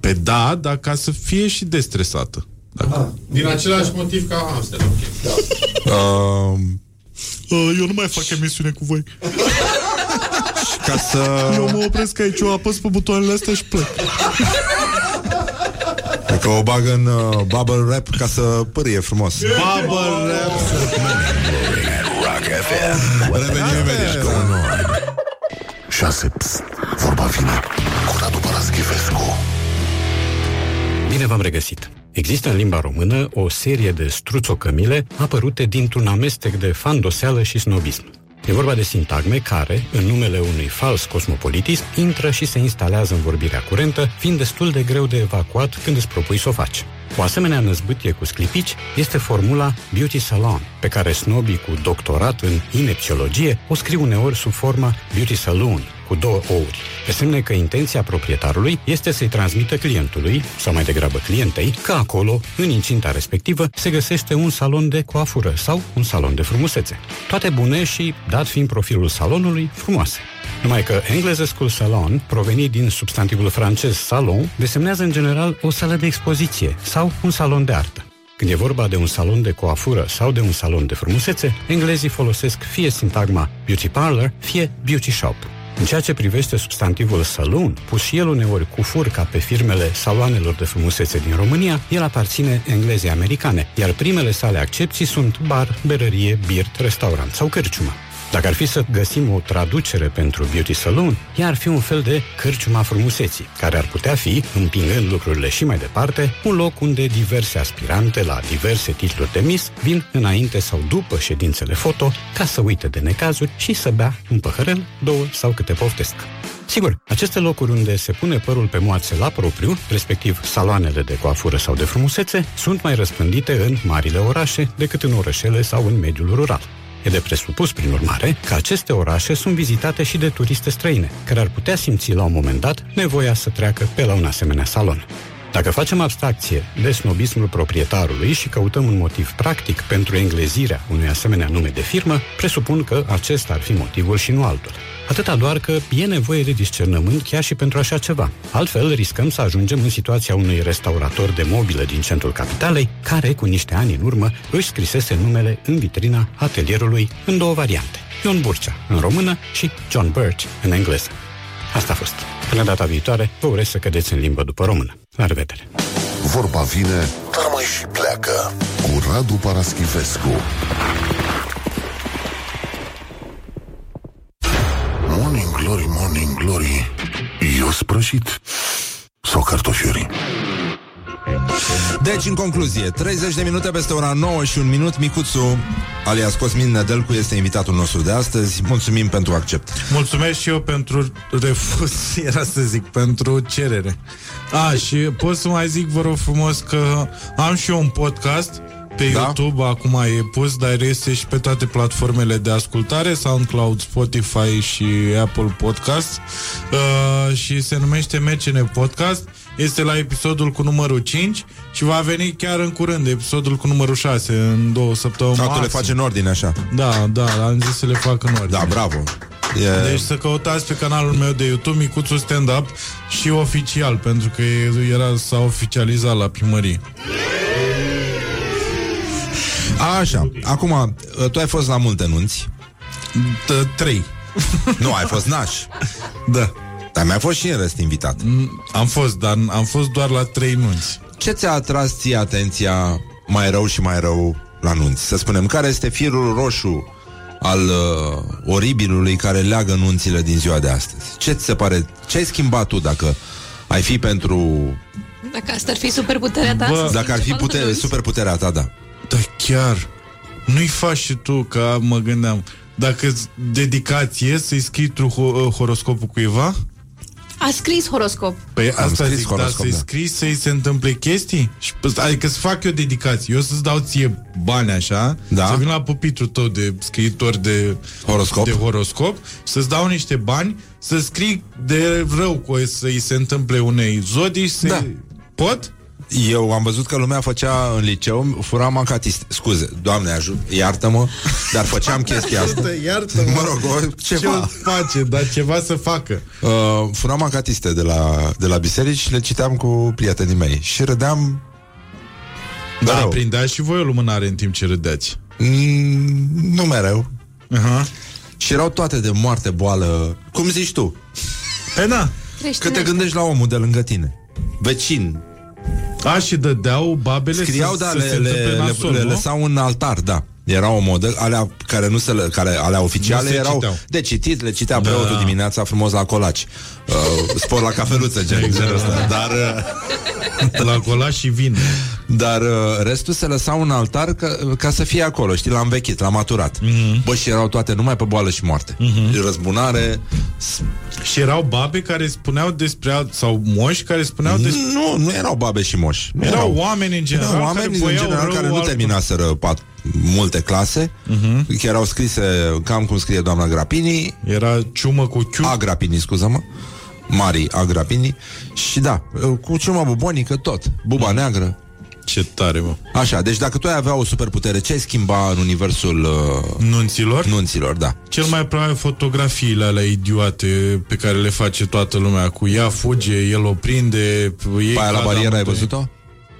Pe da, dar ca să fie și destresată. Dacă... Din același motiv ca hamster, ok. Uh, Uh, eu nu mai fac emisiune cu voi. ca să... Eu mă opresc aici, eu apăs pe butoanele astea și plec. Că o bag în uh, bubble wrap ca să pârie frumos. Bubble wrap. Rock FM. What the Revenim imediat. Șase. Pst. Vorba vine cu Radu Paraschivescu. Bine v-am regăsit! Există în limba română o serie de struțocămile apărute dintr-un amestec de fandoseală și snobism. E vorba de sintagme care, în numele unui fals cosmopolitism, intră și se instalează în vorbirea curentă, fiind destul de greu de evacuat când îți propui să o faci. O asemenea năzbâtie cu sclipici este formula beauty salon, pe care snobii cu doctorat în inepciologie o scriu uneori sub forma beauty saloon, cu două ouri, pe semne că intenția proprietarului este să-i transmită clientului, sau mai degrabă clientei, că acolo, în incinta respectivă, se găsește un salon de coafură sau un salon de frumusețe. Toate bune și, dat fiind profilul salonului, frumoase. Numai că englezescul salon, provenit din substantivul francez salon, desemnează în general o sală de expoziție sau un salon de artă. Când e vorba de un salon de coafură sau de un salon de frumusețe, englezii folosesc fie sintagma beauty parlor, fie beauty shop. În ceea ce privește substantivul saloon, pus și el uneori cu fur ca pe firmele saloanelor de frumusețe din România, el aparține englezei americane, iar primele sale accepții sunt bar, berărie, birt, restaurant sau cărciumă. Dacă ar fi să găsim o traducere pentru beauty salon, ea ar fi un fel de cârciuma frumuseții, care ar putea fi, împingând lucrurile și mai departe, un loc unde diverse aspirante la diverse titluri de mis vin înainte sau după ședințele foto ca să uite de necazuri și să bea un păhărel, două sau câte poftesc. Sigur, aceste locuri unde se pune părul pe moațe la propriu, respectiv saloanele de coafură sau de frumusețe, sunt mai răspândite în marile orașe decât în orășele sau în mediul rural. E de presupus, prin urmare, că aceste orașe sunt vizitate și de turiste străine, care ar putea simți la un moment dat nevoia să treacă pe la un asemenea salon. Dacă facem abstracție de snobismul proprietarului și căutăm un motiv practic pentru englezirea unui asemenea nume de firmă, presupun că acesta ar fi motivul și nu altul. Atâta doar că e nevoie de discernământ chiar și pentru așa ceva. Altfel, riscăm să ajungem în situația unui restaurator de mobilă din centrul capitalei, care, cu niște ani în urmă, își scrisese numele în vitrina atelierului în două variante. Ion Burcea, în română, și John Birch, în engleză. Asta a fost. Până data viitoare, vă urez să cădeți în limbă după română. La revedere! Vorba vine, dar mai și pleacă. Cu Radu Paraschivescu. Morning glory, morning glory. Eu sprășit sau cartofiuri? Deci, în concluzie, 30 de minute peste ora 9 și un minut, Micuțu, alias Cosmin Nedelcu, este invitatul nostru de astăzi. Mulțumim pentru accept. Mulțumesc și eu pentru refuz, <laughs> era să zic, pentru cerere. A, și pot să mai zic, vă rog frumos, că am și eu un podcast pe da? YouTube, acum e pus, dar este și pe toate platformele de ascultare, SoundCloud, Spotify și Apple Podcast uh, și se numește MCN Podcast. Este la episodul cu numărul 5 și va veni chiar în curând episodul cu numărul 6 în două săptămâni. A, tu le faci în ordine, așa. Da, da, am zis să le fac în ordine. Da, bravo. E... Deci să căutați pe canalul meu de YouTube Micuțu Stand Up și oficial, pentru că era s-a oficializat la primărie. Așa, acum, tu ai fost la multe nunți. Trei. Nu, ai fost naș. Da. Dar mi-a fost și în rest invitat. Am fost, dar am fost doar la trei nunți. Ce ți-a atras ție atenția mai rău și mai rău la nunți? Să spunem, care este firul roșu al uh, oribilului care leagă nunțile din ziua de astăzi? Ce ți se pare? Ce ai schimbat tu dacă ai fi pentru... Dacă asta ar fi superputerea ta? Bă, dacă ar fi putere, superputerea ta, da. Da, chiar. Nu-i faci și tu, că mă gândeam. Dacă dedicație să-i scrii tu ho- horoscopul cuiva? A scris horoscop. Păi Am asta scris zic, horoscop, da, să-i da. scrii să-i se întâmple chestii? Și, adică să fac eu dedicație. Eu să-ți dau ție bani așa, Da. să vin la pupitru tău de scriitor de Horoscop. de horoscop să-ți dau niște bani să scrii de rău cu să-i se întâmple unei zodii să Da. Pot? Eu am văzut că lumea făcea în liceu, fura mancatist. Scuze, doamne ajut, iartă-mă, dar făceam chestia asta. Iartă-mă. Mă rog, o, Ce ceva. face, dar ceva să facă. Uh, furam mancatiste de la, de la biserici și le citeam cu prietenii mei. Și râdeam... Da, rău. prindea și voi o lumânare în timp ce râdeați. Mm, nu mereu. Uh-huh. Și erau toate de moarte, boală, cum zici tu. Pe da. Că te gândești la omul de lângă tine. Vecin. A, și dădeau babele Scriau, să, da, să le, se le, întâmple le, nasol, le nu? lăsau în altar, da. Era o modă, alea care nu se, le- care, alea oficiale Nu se erau citeau. de citit, le citea Da. preotul dimineața frumos la colaci. Uh, spor la cafeluță, gen, Exact. genul ăsta. Dar, uh, La colaci și vin. Dar uh, restul se lăsau în altar ca, ca să fie acolo, știi, l-am învechit, l-am maturat. Mhm. Bă, și erau toate numai pe boală și moarte. Răzbunare, Și erau babe care spuneau despre alt, sau moși care spuneau despre Nu, nu erau babe și moși. Nu Erau oameni în general erau oameni care în voiau general rău care nu altor. terminaseră pat, multe clase. Mhm. Chiar erau scrise cam cum scrie doamna Grapini. Era ciumă cu ciu. A Grapini, scuză-mă. Mari A Grapini. Și da, cu ciumă bubonică tot. Buba Mhm. neagră. Ce tare, mă. Așa, deci dacă tu ai avea o superputere, ce ai schimba în universul uh, Nunților? nunților? Da. Cel mai probabil fotografiile alea idiote pe care le face toată lumea cu ea fuge, el o prinde, ei Pe aia la cad barieră ai amândoi. văzut-o?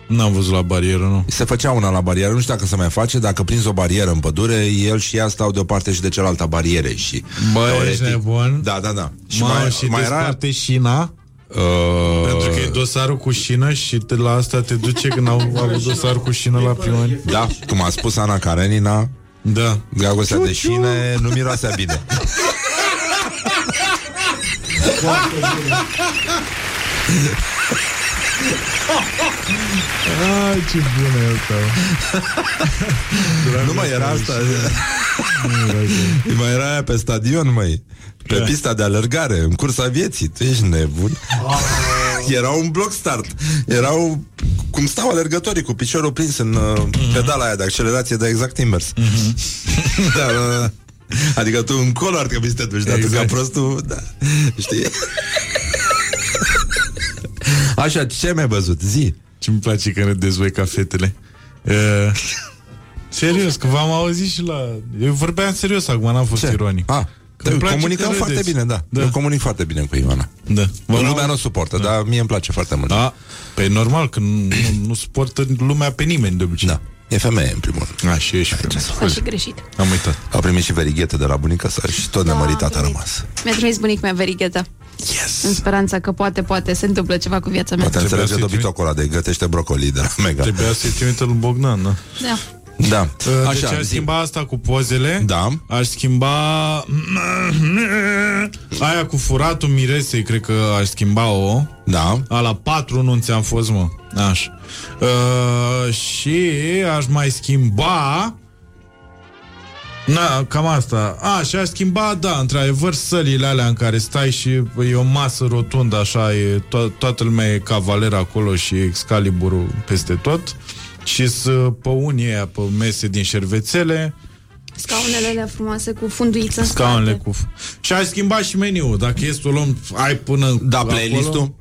N-am văzut la barieră, nu. Se făcea una la barieră, nu știu dacă se mai face, dacă prinzi o barieră în pădure, el și ea stau de o parte și de cealaltă a barierei și Bă, teoretic- ești nebun? Da, da, da. Și mai, și mai era... șina, Uh, pentru că e dosarul cu șină și te, la asta te duce când au <laughs> avut dosarul cu șină la primărie. Da, cum a spus Ana Karenina, Da. Dragostea de șine nu miroasea bine. <laughs> Ah, ce bună e asta. nu mai era asta. mai era aia pe stadion, mai. Pe Da. pista de alergare, în cursa vieții. Tu ești nebun. Era un block start. Erau cum stau alergătorii cu piciorul prins în uh, pedala aia de accelerație de exact invers. <laughs> da, da, da. Adică tu încolo ar trebui să te duci, dar tu ca Exact. prostul, da. Știi? Așa, ce mi-ai văzut? Zi. Ce-mi place că ne dezvoi ca fetele. Uh, serios, că v-am auzit și la... Eu vorbeam serios acum, n-am fost Ce? ironic. Ah, Că îmi place comunicăm că foarte râdeți. bine, da. Da. Eu comunic foarte bine cu Ioana. Da. Vă Lumea nu o suportă, dar mie îmi place foarte mult. Da. Păi normal, că nu, nu, nu suportă lumea pe nimeni de obicei. Da. E femeie, în primul rând. A, și ești femeie. A și greșit. Am uitat. A primit și verighetă de la bunica sa și tot nemăritat a rămas. Mi-a trimis bunic mea verigheta. Yes! În speranța că poate, poate se întâmplă ceva cu viața mea. Poate Trebuia înțelege să-i dobitocul ăla de gătește brocoli de la Mega. Trebuia să-i trimită lui Bogdan, da? Da. Da. Uh, deci Așa, aș zi. schimba asta cu pozele Da. Aș schimba Aia cu furatul miresei Cred că aș schimba-o Da. A la patru nunți am fost, mă Așa uh, Și aș mai schimba Na, cam asta. A, și aș schimba, da, într-adevăr, sălile alea în care stai și e o masă rotundă, așa, e to- toată lumea e cavaler acolo și Excaliburul peste tot. Și să pe unii aia pe mese din șervețele, Scaunele alea frumoase cu funduiță în scaunele spate. cu... Și aș schimba și meniul. Dacă e să o luăm, ai până Da, acolo. playlist-ul?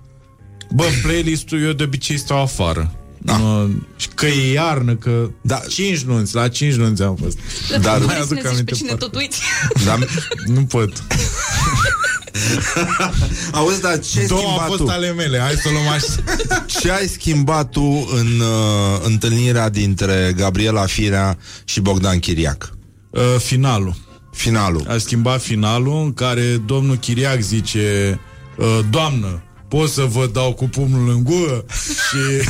Bă, playlist-ul eu de obicei stau afară. Da. Și că e iarnă, că Da. 5 nunți, la 5 nunți am fost. Dar- Nu mai Vrei să aduc ne zici pe aminte cine foarte. tot uiți? Da. Nu pot. <laughs> Auzi, dar ce ai Două au schimbat fost tu? ale mele, hai să o luăm așa. <laughs> Ce ai schimbat tu în uh, întâlnirea dintre Gabriela Firea și Bogdan Chiriac? Uh, finalul. Finalul. A schimbat finalul în care domnul Chiriac zice uh, Doamnă, pot să vă dau cu pumnul în gură? <laughs> Și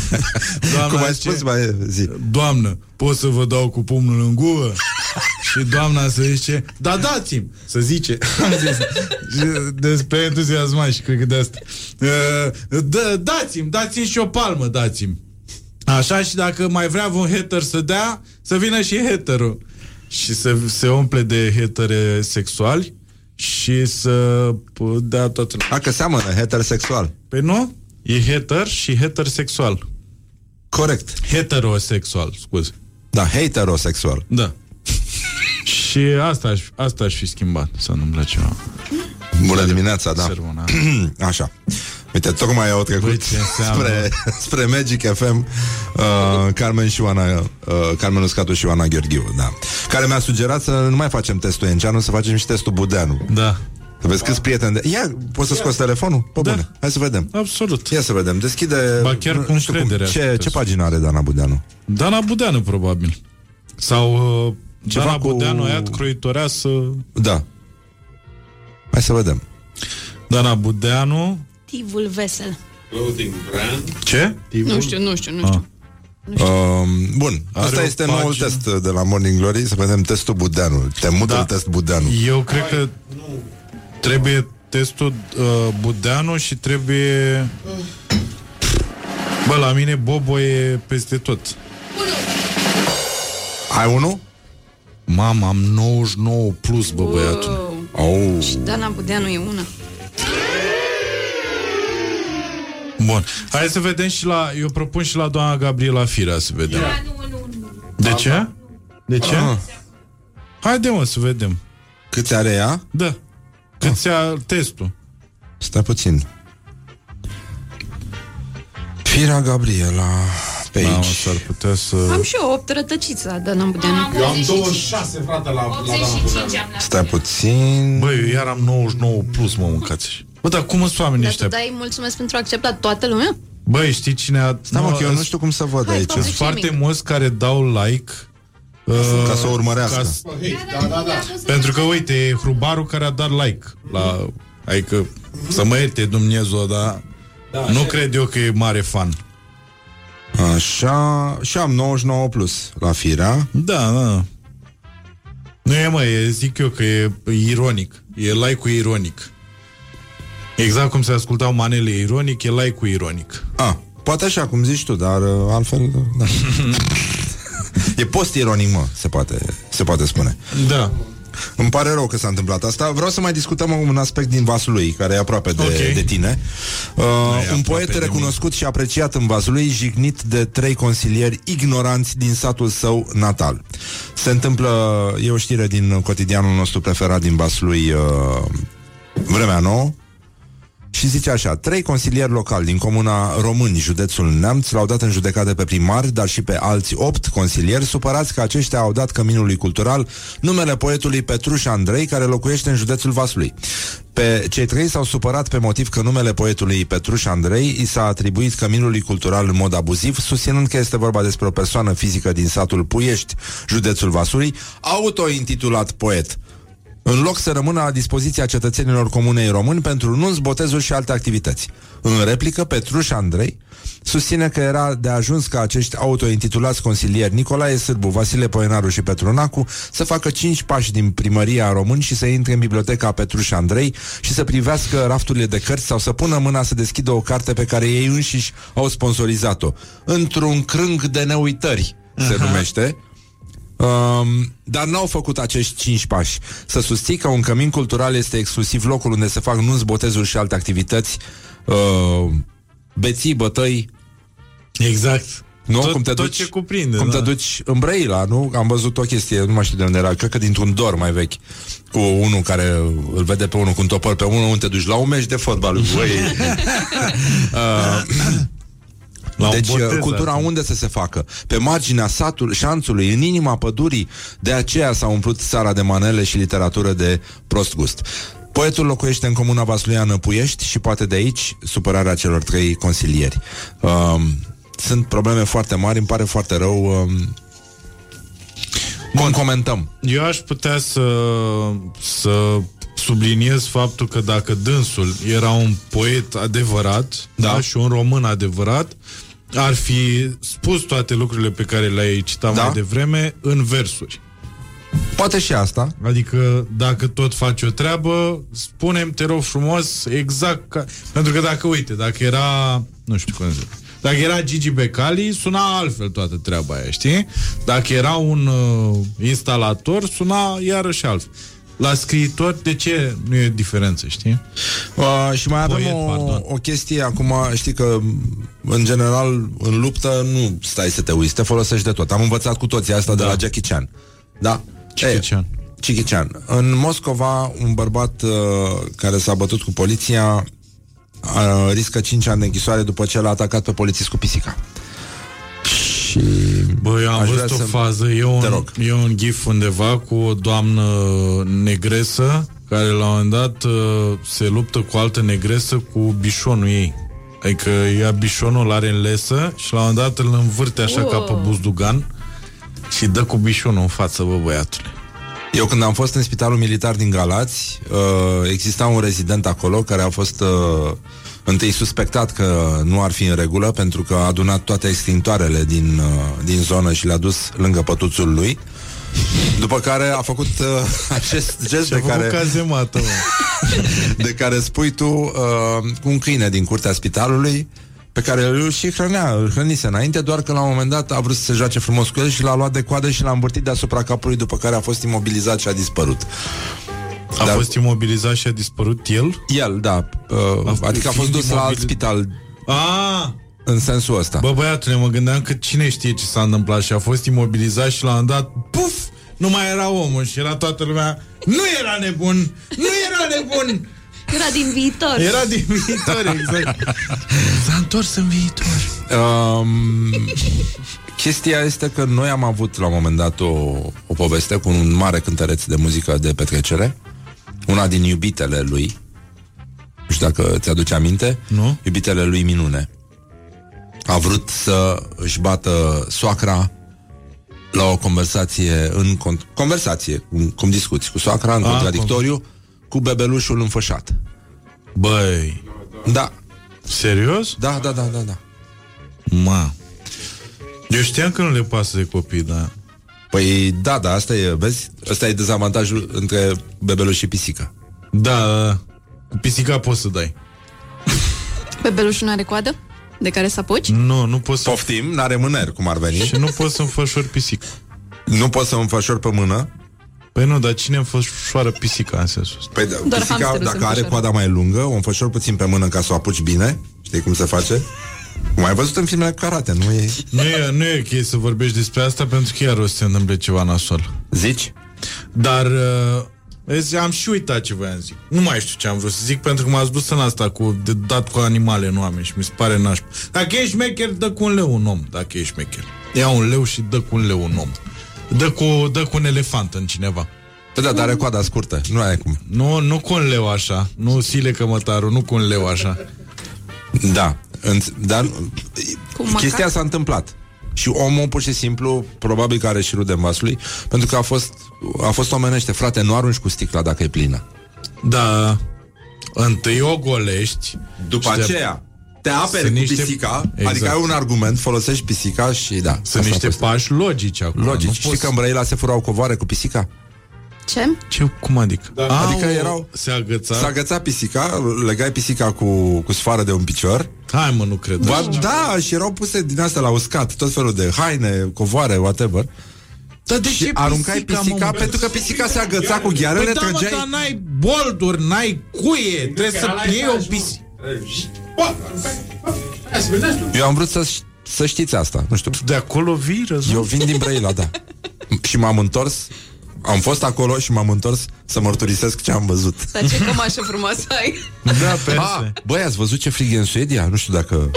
doamna Cum ai zice, spus, mai zi. Doamnă, pot să vă dau cu pumnul în gură? Și doamna să zice, da dați-mi, să zice. <laughs> Am zis. Și Despre entuziasmat și cred că de asta. Uh, da, dați-mi, dați-mi și o palmă, dați-mi. Așa și dacă mai vrea un hater să dea, să vină și haterul. Și să se umple de hatere sexuali și să p- dea toată A, că seamănă heterosexual. Păi nu? E hater și hetersexual. Corect. Heterosexual, scuze. Da, heterosexual. Da. Și asta aș, asta aș fi schimbat, să nu-mi place ceva. Bună dimineața, da. Sermona. <clears throat> Așa. Uite, tocmai au trecut Băi, ce înseamnă? spre, spre Magic FM uh, Carmen și Oana uh, Carmen Uscatu și Oana Gheorghiu da. Care mi-a sugerat să nu mai facem testul Enceanu Să facem și testul Budeanu Da. Să vezi câți prieteni de... Ia, poți să scoți telefonul? Pe Da. bune, hai să vedem Absolut. Ia să vedem, deschide Ba chiar cu nu știu încredere aș Ce, putea ce să- pagină are Dana Budeanu? Dana Budeanu, probabil. Sau uh, Ceva Dana cu- Budeanu, Iat Croitoreasă... Da Hai să vedem Dana Budeanu... Tivul vesel. Ce? Nu știu, nu știu, nu Ah. știu. Um, bun, Are asta o este pagină. noul test de la Morning Glory Să vedem testul Budeanu Temutul Da. test Budeanu Eu cred că trebuie testul uh, Budeanu și trebuie... Bă, la mine Bobo e peste tot. Ai unul? Mama, am 99 plus, bă, băiatul. Oh. Și Dana Budeanu e una. Bun. Hai să vedem și la... Eu propun și la doamna Gabriela Firea să vedem. De ce? De ce? Ah. Haide, mă, să vedem. Câți are ea? Da. Câți a testul? Stai puțin Firea Gabriela Pe Da, mă, aici s-ar putea să... Am și eu 8 rătăciți la Dana Budeanu. Eu am 26, frate, la, la 85 am Stai puțin Băi, eu iar am 99 plus, mă, mâncați. Bă, dar cum sunt oamenii Dar tu ăștia? dai mulțumesc pentru acceptat toată lumea? Băi, știi cine a... Stai mă, că eu nu știu cum să văd Hai, aici fă Sunt foarte mulți care dau like uh, Ca să o urmărească. ca s- Da, da, da. pentru că, uite, e Hrubarul care a dat like la... Adică, să mă ierte Dumnezeu, dar Da, nu așa. cred eu că e mare fan. Așa Și am 99 plus La Firea Da, da. Nu e, mă, e, zic eu că e ironic. E like-ul ironic. Exact cum se ascultau manele ironic, e like-ul ironic. A, poate așa cum zici tu Dar uh, altfel uh, da. <laughs> E post-ironic, mă Se poate, se poate spune Da. Îmi pare rău că s-a întâmplat asta. Vreau să mai discutăm un aspect din Vaslui, care e aproape de, Ok. de tine. Uh, un poet de recunoscut și apreciat în Vaslui, jignit de trei consilieri ignoranți din satul său natal. Se întâmplă, e o știre din cotidianul nostru preferat din Vaslui, uh, Vremea Nouă, și zice așa, trei consilieri locali din comuna Români, județul Neamț, l-au dat în judecată pe primar, dar și pe alți opt consilieri, supărați că aceștia au dat căminului cultural numele poetului Petruș Andrei, care locuiește în județul Vaslui. Pe cei trei s-au supărat pe motiv că numele poetului Petruș Andrei i s-a atribuit căminului cultural în mod abuziv, susținând că este vorba despre o persoană fizică din satul Puiești, județul Vaslui, auto-intitulat poet în loc să rămână la dispoziția cetățenilor comunei români pentru nunți, botezuri și alte activități. În replică, Petruș Andrei susține că era de ajuns ca acești autointitulați consilieri Nicolae Sârbu, Vasile Poenaru și Petrunacu să facă cinci pași din primăria român și să intre în biblioteca Petruș Andrei și să privească rafturile de cărți sau să pună mâna să deschidă o carte pe care ei înșiși au sponsorizat-o. Într-un crâng de neuitări, se numește. Um, dar n-au făcut acești cinci pași. Să susții că un cămin cultural este exclusiv locul unde se fac nunți, botezuri și alte activități, uh, beții, bătăi. Exact. Nu? Tot- cum te tot duci, ce cuprinde, Cum da. te duci în Brăila, nu? Am văzut o chestie, nu mai știu de unde era, cred că dintr-un dor mai vechi, cu unul care îl vede pe unul cu un topor pe unul, unde te duci la un meci de fotbal. <laughs> Băi. <laughs> uh, La un deci botez, uh, cultura asta. unde să se facă? Pe marginea satului, șanțului, în inima pădurii. De aceea s-a umplut țara de manele și literatură de prost gust. Poetul locuiește în comuna Vasluiană Puiești și poate de aici supărarea celor trei consilieri. Um, sunt probleme foarte mari, îmi pare foarte rău. Um, cum comentăm? Eu aș putea să, să subliniez faptul că dacă dânsul era un poet adevărat da. Da, și un român adevărat, ar fi spus toate lucrurile pe care le-ai citat Da. mai devreme în versuri. Poate și asta. Adică dacă tot faci o treabă, spunem, te rog frumos, exact ca... Pentru că dacă, uite, dacă era, nu știu cum să zic, dacă era Gigi Becali, suna altfel toată treaba aia, știi? Dacă era un uh, instalator, suna iarăși altfel. La scriitor, de ce nu e diferență, știi? Uh, și mai avem Poet, o, pardon. o chestie acum, știi că în general în luptă nu stai să te uiți, te folosești de tot. Am învățat cu toții asta da. de la Jackie Chan. Da? Jackie E, Chan. Jackie Chan. În Moscova, un bărbat uh, care s-a bătut cu poliția uh, riscă 5 ani de închisoare după ce l-a atacat pe polițist cu pisica. Și Băi, am aș văzut vrea o să- fază, e un, Te rog. e un gif undeva cu o doamnă negresă care la un moment dat uh, se luptă cu o altă negresă cu bișonul ei. Adică ia bișonul, are în lesă și la un moment dat îl învârte așa Oh. ca pe buzdugan și dă cu bișonul în față, bă, băiatule. Eu când am fost în spitalul militar din Galați, uh, exista un rezident acolo care a fost uh, Întâi suspectat că nu ar fi în regulă pentru că a adunat toate extintoarele din, uh, din zonă și le-a dus lângă pătuțul lui. După care a făcut uh, <laughs> acest gest Și-a de făcut care, cazemată, mă. <laughs> de care spui tu uh, cu un câine din curtea spitalului pe care îl și hrănea, îl hrănise înainte, doar că la un moment dat a vrut să se joace frumos cu el și l-a luat de coadă și l-a învârtit deasupra capului, după care a fost imobilizat și a dispărut. A fost imobilizat și a dispărut el? El, da. Uh, adică a fost dus la alt spital A, în sensul ăsta. Bă, băiatule, mă gândeam că cine știe ce s-a întâmplat și a fost imobilizat și la un dat, puf, nu mai era omul și era toată lumea, nu era nebun, nu era nebun, Era din viitor. era din viitor, exact. S-a întors în viitor. Um, chestia este că noi am avut la un moment dat o, o poveste cu un mare cântăreț de muzică de petrecere, una din iubitele lui, nu știu dacă ți-aduce aminte, nu? iubitele lui Minune. A vrut să își bată soacra la o conversație în con- conversație, cum, cum discuți cu soacra în Ah, contradictoriu cu bebelușul înfășat. Băi. Da. Serios? Da, da, da, da, da. Ma. Eu știam că nu le pasă de copii, da. Păi da, da, asta e, vezi? Asta e dezavantajul între bebeluș și pisică. Da, da, da. Cu pisica poți să dai. Bebelușul n-are coadă? De care să apuci? Nu, nu poți să... Poftim, n-are mâneri, cum ar veni. Și nu poți să înfășori pisica. Nu poți să înfășori pe mână. Păi nu, dar cine înfășoară pisica în sensul ăsta? Păi da, Doar pisica, hamsterul se dacă are înfășoară. coada mai lungă, o înfășori puțin pe mână ca să o apuci bine. Știi cum se face? Cum ai văzut în filmele cu karate, nu e... Nu e, nu e ok să vorbești despre asta pentru că iar o să se întâmple ceva nasol. Zici? Dar uh, vezi, am și uitat ce voiam să zic. Nu mai știu ce am vrut să zic pentru că m-ați dus în asta cu de dat cu animale în oameni și mi se pare nașpa. Dacă ești șmecher, dă cu un leu un om, dacă ești șmecher. Ia un leu și dă cu un leu un om. Dă cu, dă cu un elefant în cineva. Păi da, dar are coada scurtă, nu ai cum. Nu, nu cu un leu așa. Nu sile cămătarul, nu cu un leu așa. Da, în, dar Cu chestia macac? s-a întâmplat. Și omul, pur și simplu, probabil că are și rude în vasul lui, pentru că a fost, a fost omenește. Frate, nu arunci cu sticla dacă e plină. Da. Întâi o golești. După și de- aceea, te aperi Sunt cu niște- pisica, Exact. adică ai un argument, folosești pisica și da. asta Sunt a niște fost. pași logici acum. Logici. Nu Știi poți- că în Brăila se furau covoare cu pisica? Ce? Ce, cum adică? Da. Adică Au, erau- Se agăța. S-a agățat pisica, legai pisica cu, cu sfoară de un picior. Hai mă, nu cred. Ba, da, și erau puse din astea la uscat, tot felul de haine, covoare, whatever. Dar de și ce aruncai pisica, pisica, mă? pentru că pisica se agăța cu ghearele, Păi da, mă, trăgeai... dar n-ai bolduri, n-ai cuie, trebuie să iei o pisică. Eu am vrut să, să știți asta, nu știu. De acolo vii, răzut? Eu vin din Brăila, da. <laughs> și m-am întors, am fost acolo și m-am întors să mărturisesc ce am văzut. Dar ce cămașă frumoasă ai? Da, Ah, băi, ați văzut ce frig e în Suedia? Nu știu dacă...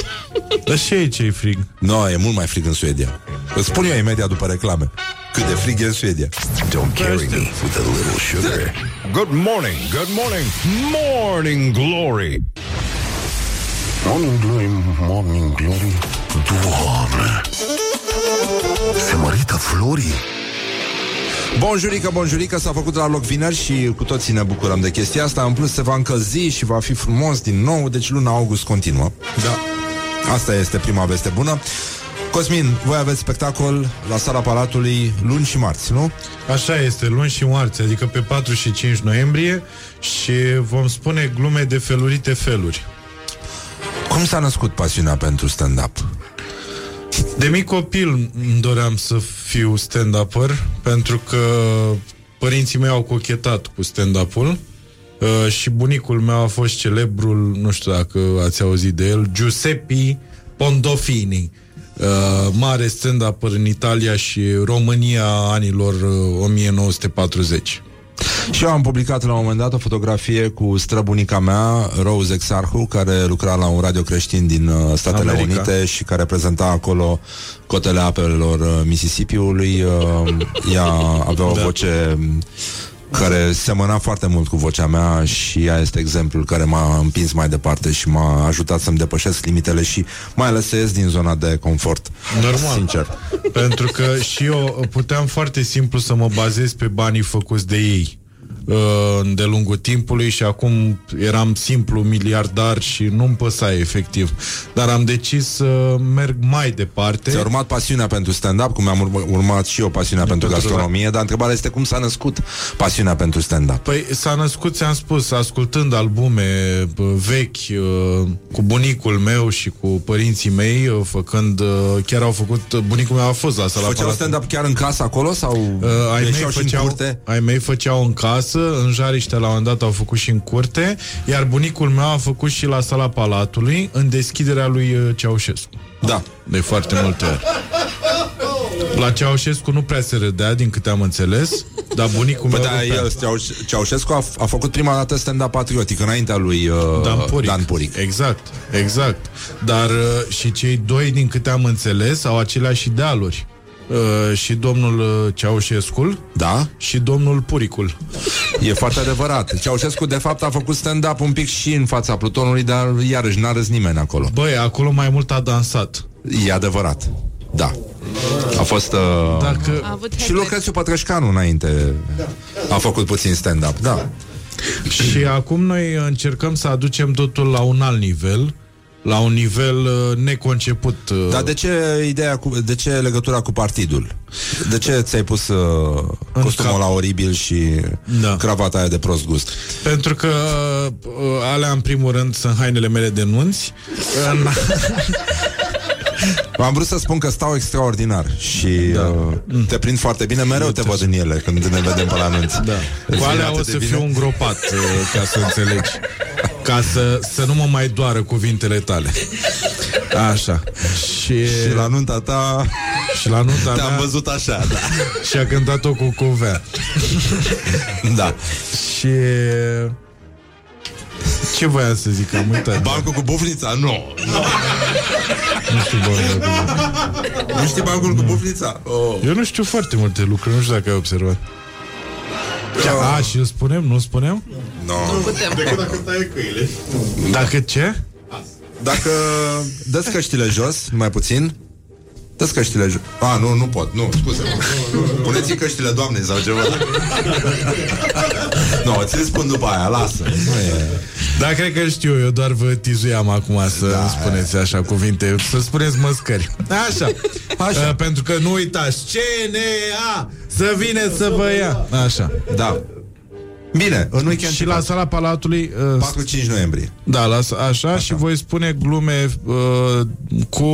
Dar și aici e frig. Nu, no, e mult mai frig în Suedia. Îți spun eu imediat după reclame. Cât de frig e în Suedia. Don't carry me with a little sugar. Good morning, good morning, morning glory. Morning Glory, Morning Glory Doamne Se mărită florii Bonjurică, bonjurică, s-a făcut la loc vineri și cu toții ne bucurăm de chestia asta. În plus se va încălzi și va fi frumos din nou, deci luna august continuă. Da. Asta este prima veste bună. Cosmin, voi aveți spectacol la sala Palatului luni și marți, nu? Așa este, luni și marți, adică pe 4 și 5 noiembrie și vom spune glume de felurite feluri. Cum s-a născut pasiunea pentru stand-up? De mic copil îmi doream să fiu stand-upper pentru că părinții mei au cochetat cu stand-up-ul uh, și bunicul meu a fost celebrul, nu știu dacă ați auzit de el, Giuseppe Pondofini, uh, mare stand-upper în Italia și România anilor uh, 1940. Și eu am publicat la un moment dat o fotografie cu străbunica mea, Rose Exarhu, care lucra la un radio creștin din uh, Statele America. Unite și care prezenta acolo cotele apelor uh, Mississippi-ului. Uh, ea avea o Da. voce um, care semăna foarte mult cu vocea mea și ea este exemplul care m-a împins mai departe și m-a ajutat să-mi depășesc limitele și mai ales să ies din zona de confort. Normal. Sincer. Pentru că și eu puteam foarte simplu să mă bazez pe banii făcuți de ei. Uh, de lungul timpului și acum eram simplu miliardar și nu-mi păsa efectiv. Dar am decis să merg mai departe. Ți-a urmat pasiunea pentru stand-up, cum am urma- urmat și eu pasiunea pentru gastronomie, dar întrebarea este cum s-a născut pasiunea pentru stand-up. Păi s-a născut, ți-am spus, ascultând albume bă, vechi uh, cu bunicul meu și cu părinții mei, uh, făcând, uh, chiar au făcut, uh, bunicul meu a fost la sala Făceau Palat- stand-up chiar în casă acolo sau Uh, ai, mei ieșeau și în făceau, curte? ai mei făceau în casă, în Jariște la un moment dat au făcut și în curte, iar bunicul meu a făcut și la sala Palatului, în deschiderea lui uh, Ceaușescu. Da. De foarte multe ori. La Ceaușescu nu prea se râdea, din câte am înțeles, dar bunicul Bă, meu... da, râdea. el, Ceauș- Ceaușescu a, a făcut prima dată stand-up patriotic înaintea lui uh, Dan Puric. Dan Puric. Exact, exact. Dar uh, și cei doi, din câte am înțeles, au aceleași idealuri. Uh, și domnul uh, Ceaușescu Da? și domnul Puricul. E foarte adevărat. Ceaușescu, de fapt, a făcut stand-up un pic și în fața Plutonului, dar iarăși n-a râs nimeni acolo. Băi, acolo mai mult a dansat. E adevărat. Da. A fost... Uh... Dacă... A avut Și Lucrețiu Pătrășcanu înainte a făcut puțin stand-up, da. Și acum noi încercăm să aducem totul la un alt nivel, la un nivel uh, neconceput. uh, Dar de ce ideea cu, de ce legătura cu partidul? De ce ți-ai pus uh, costumul cap. la oribil și Da. cravata aia de prost gust? Pentru că uh, alea, în primul rând, sunt hainele mele de nunți. În... <laughs> Am vrut să spun că stau extraordinar și da. uh, te prind foarte bine, mereu te văd în ele când ne vedem pe la anunți. Da. Îți Cu vine alea atât o de să bine? fiu îngropat, uh, ca să înțelegi. <laughs> Ca să, să nu mă mai doară cuvintele tale. Așa. Și, Și la nunta ta și la nunta te-am mea văzut așa, da. și a cântat-o cu cuvea. da. Și... Ce voiam să zic? Am uitat. Bancul cu bufnița? Nu. Nu știu bancul cu bufnița. Nu știi bancul cu bufnița? Oh. Eu nu știu foarte multe lucruri, nu știu dacă ai observat. A, și îl spunem? Nu spunem? No. Decât dacă taie căile. Dacă ce? Dacă dă căștile jos, mai puțin, dă căștile jos. A, nu, nu pot, nu, scuze. Puneți căștile doamnei sau ceva. nu, no, ți spun după aia, lasă. Nu e... Da, cred că știu, eu doar vă tizuiam acum să da, spuneți așa cuvinte, să spuneți măscări. Așa. Așa. Uh, pentru că nu uitați, CNA, să vine să vă ia. Așa. Da. Bine, în weekend Și la sala Palatului... Uh, 4-5 noiembrie. Da, la, așa, așa, și voi spune glume uh, cu,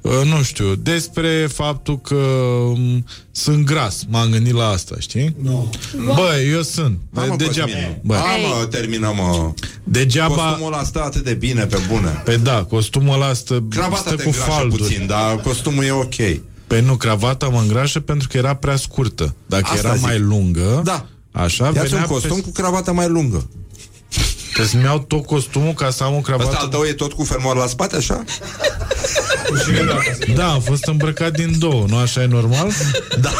uh, nu știu, despre faptul că um, sunt gras. M-am gândit la asta, știi? Nu. Bă, eu sunt. Da, mă, degeaba. Cosmin. Bă, Hai, mă, terminăm, mă. degeaba... Costumul ăla stă atât de bine, pe bune. Pe da, costumul ăla stă, Cravata stă te cu îngrașă falduri. puțin, dar costumul e ok. Pe nu, cravata mă îngrașă pentru că era prea scurtă. Dacă Asta era zic. mai lungă, Da. Așa, Ia-ți venea un costum pe... cu cravată mai lungă. Că să-mi iau tot costumul ca să am o cravată... Ăsta al tău e tot cu fermoar la spate, așa? <laughs> Da, am fost îmbrăcat din două, nu așa e normal? <laughs> Da.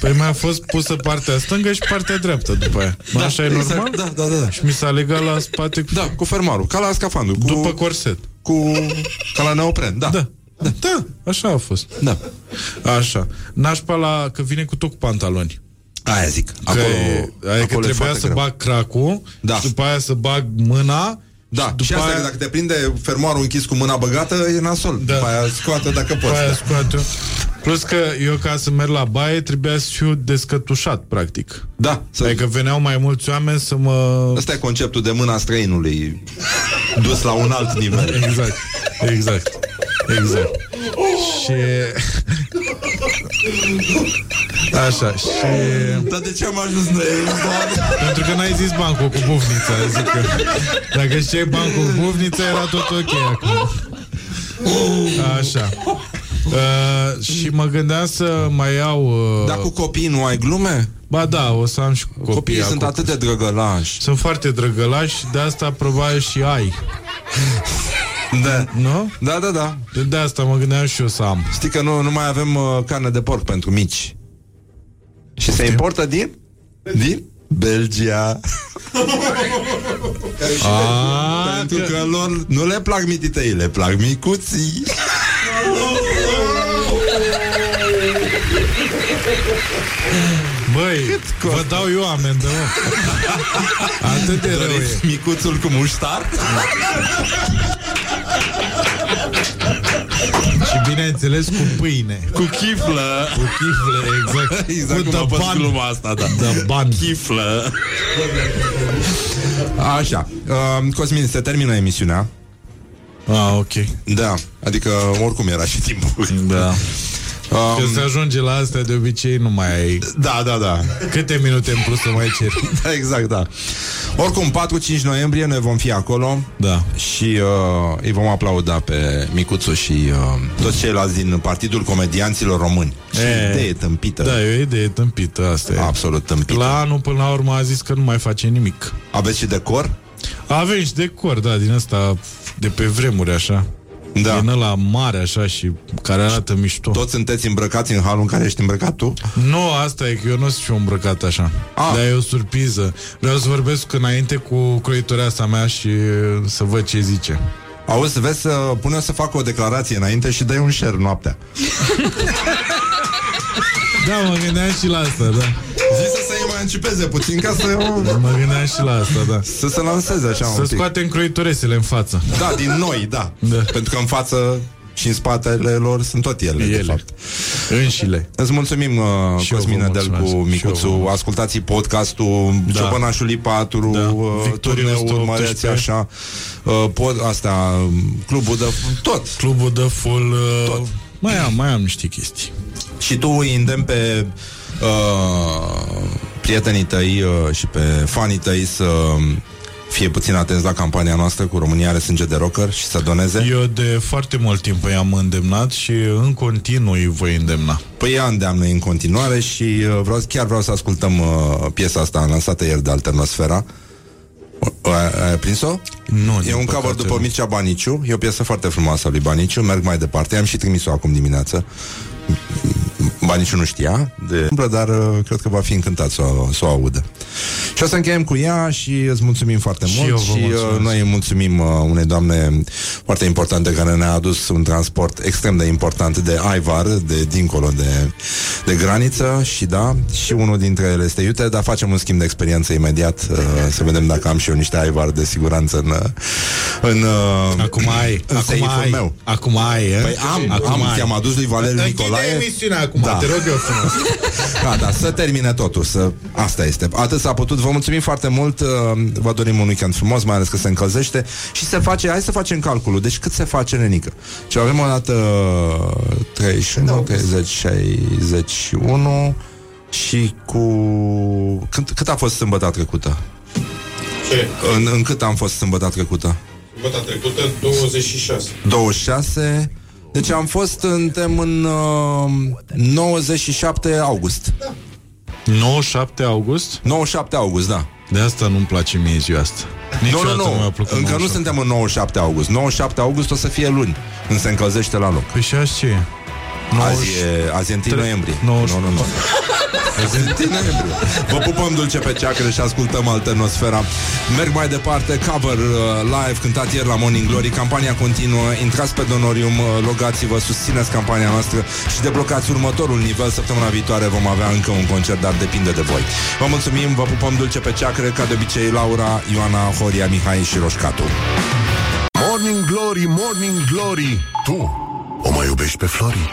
Păi mi-a fost pusă partea stângă și partea dreaptă după aia. Nu Da, așa e exact. normal? Da, da, da, da. Și mi s-a legat la spate cu... Da, cu fermoarul, ca la scafandru. Cu, După corset. Cu... ca la neopren, da. Da. Da, da, așa a fost. Da. Așa. Nașpa la că vine cu tot cu pantaloni. Aia zic. Că, Acolo, adică acolo e trebuia foarte să greu. bag cracul Da. și după aia să bag mâna Da, și și, după asta aia, că dacă te prinde fermoarul închis cu mâna băgată, e nasol. Da. După aia scoate dacă după poți. aia Da. scoate Plus că eu ca să merg la baie trebuia să fiu descătușat, practic. Da, să... Adică veneau mai mulți oameni să mă... Ăsta e conceptul de mâna străinului dus la un alt nivel. Exact, exact, exact. Și... Așa, și... Dar de ce am ajuns noi aici, doamne? Pentru că n-ai zis bancul cu bufnița Zic că dacă știai bancul cu bufnița Era tot ok acum Așa uh, Și mă gândeam să mai iau uh, Dar cu copii nu ai glume? Ba da, o să am și cu copii Copiii sunt acum. atât de drăgălași. Sunt foarte drăgălași De asta probabil și ai Da. Nu? Da, da, da. De, de asta mă gândeam și eu să am Știi că nu, nu mai avem uh, carne de porc pentru mici. Și se importă din? Din? Belgia. A, <laughs> Pentru că lor nu le plac mititei, le plac micuții. Băi, vă dau eu amendă, mă. <laughs> Atât de rău e. Micuțul cu muștar? <laughs> Și bineînțeles cu pâine. Cu chiflă. Cu chiflă, exact. <laughs> Exact cu cum a fost ban. gluma asta, da. The ban. Chiflă. Așa. Uh, Cosmin, se termină emisiunea. Ah, ok. Da, adică oricum era și timpul. Da. Um, Când se ajunge la astea, de obicei nu mai ai... Da, da, da. Câte minute în plus să mai ceri? <laughs> da exact, da. Oricum, 4-5 noiembrie noi vom fi acolo Da. și uh, îi vom aplauda pe Micuțu și uh, toți ceilalți din Partidul Comedianților Români. Ce E. idee tâmpită. Da, e o idee tâmpită, asta e. Absolut tâmpită. La anul, până la urmă, a zis că nu mai face nimic. Aveți și decor? Avem și decor, da, din asta de pe vremuri, așa. Da. Din ăla mare, așa, și care arată mișto. Toți sunteți îmbrăcați în halul în care ești îmbrăcat tu? Nu, asta e că eu nu sunt și eu îmbrăcat așa. Ah. Dar e o surpriză. Vreau să vorbesc înainte cu croitoreasa mea și uh, să văd ce zice. Auzi, vezi să pune să fac o declarație înainte și dai un share noaptea. <laughs> Da, mă gândeam și la asta, da. Zi să se mai anticipeze puțin ca să eu... <laughs> Mă gândeam și la asta, da. Să se lanseze așa un Să pic. scoatem croitoresele în față. Da, din noi, da. Da. Pentru că în față și în spatele lor sunt tot ele, Ele. de fapt. Înșile. Îți mulțumim, uh, Și eu Cosmin vă Nedel mulțumesc. cu Și eu vă Micuțu. mulțumesc. Ascultați podcastul Da. Ciopănașul 4, Da. uh, Victorios turneul, 18. măreți așa, uh, pod, asta, um, clubul de... Tot. Clubul de full... Uh, Tot. Mai am, mai am niște chestii. Și tu îi îndemn pe uh, prietenii tăi uh, și pe fanii tăi să fie puțin atenți la campania noastră cu România are sânge de rocker și să doneze. Eu de foarte mult timp i-am îndemnat și în continuu îi voi îndemna. Păi ea îndeamnă în continuare și uh, vreau, chiar vreau să ascultăm uh, piesa asta lansată ieri de Alternosfera. O- Ai, ai prins-o? Nu, E din un cover păcate după nu. Mircea Baniciu E o piesă foarte frumoasă a lui Baniciu Merg mai departe, am și trimis-o acum dimineață Baniciu nu știa de... Dar uh, cred că va fi încântat să, o- să o audă Și o să încheiem cu ea Și îți mulțumim foarte Și mult eu vă Și uh, mulțumesc. noi îi mulțumim uh, unei doamne Foarte importante care ne-a adus Un transport extrem de important De Aivar, de dincolo de, de graniță Și da, și unul dintre ele este iute Dar facem un schimb de experiență imediat uh, Să vedem dacă am și eu niște Aivar de siguranță În, uh, în, uh, Acum ai, în acum seiful ai, meu acum ai, e? Păi am, acum am, ai. ți-am adus lui Valeriu Închide Nicolae emisiunea acum, Da. te rog eu frumos. Da, da, să termine totul să... Asta este, atât s-a putut Vă mulțumim foarte mult uh, Vă dorim un weekend frumos, mai ales că se încălzește Și se face, hai să facem calculul Deci cât se face, Nenică? Și avem o dată 31, 30, 61 Și cu... Cât, cât a fost sâmbătă trecută? Ce? În, în cât am fost sâmbătă trecută? Băta trecută 26. 26 Deci am fost, suntem în uh, 97 august 97 august? 97 august, da De asta nu-mi place mie ziua asta. Nu, Niciodată nu, mi-a nu, plăcut încă nu 97. suntem în 97 august 97 august o să fie luni Când se încălzește la loc Păi și azi ce e? Azi e, azi e 1 noiembrie. 90. Nu, nu, nu Azi e 1 noiembrie. Vă pupăm dulce pe ceacră și ascultăm Alternosfera Merg mai departe Cover uh, live cântat ieri la Morning Glory. Campania continuă. Intrați pe Donorium uh, Logați-vă, susțineți campania noastră Și deblocați următorul nivel. Săptămâna viitoare vom avea încă un concert Dar depinde de voi. Vă mulțumim, vă pupăm dulce pe ceacră Ca de obicei Laura, Ioana, Horia, Mihai și Roșcatu. Morning Glory, Morning Glory. Tu o mai iubești pe Flori?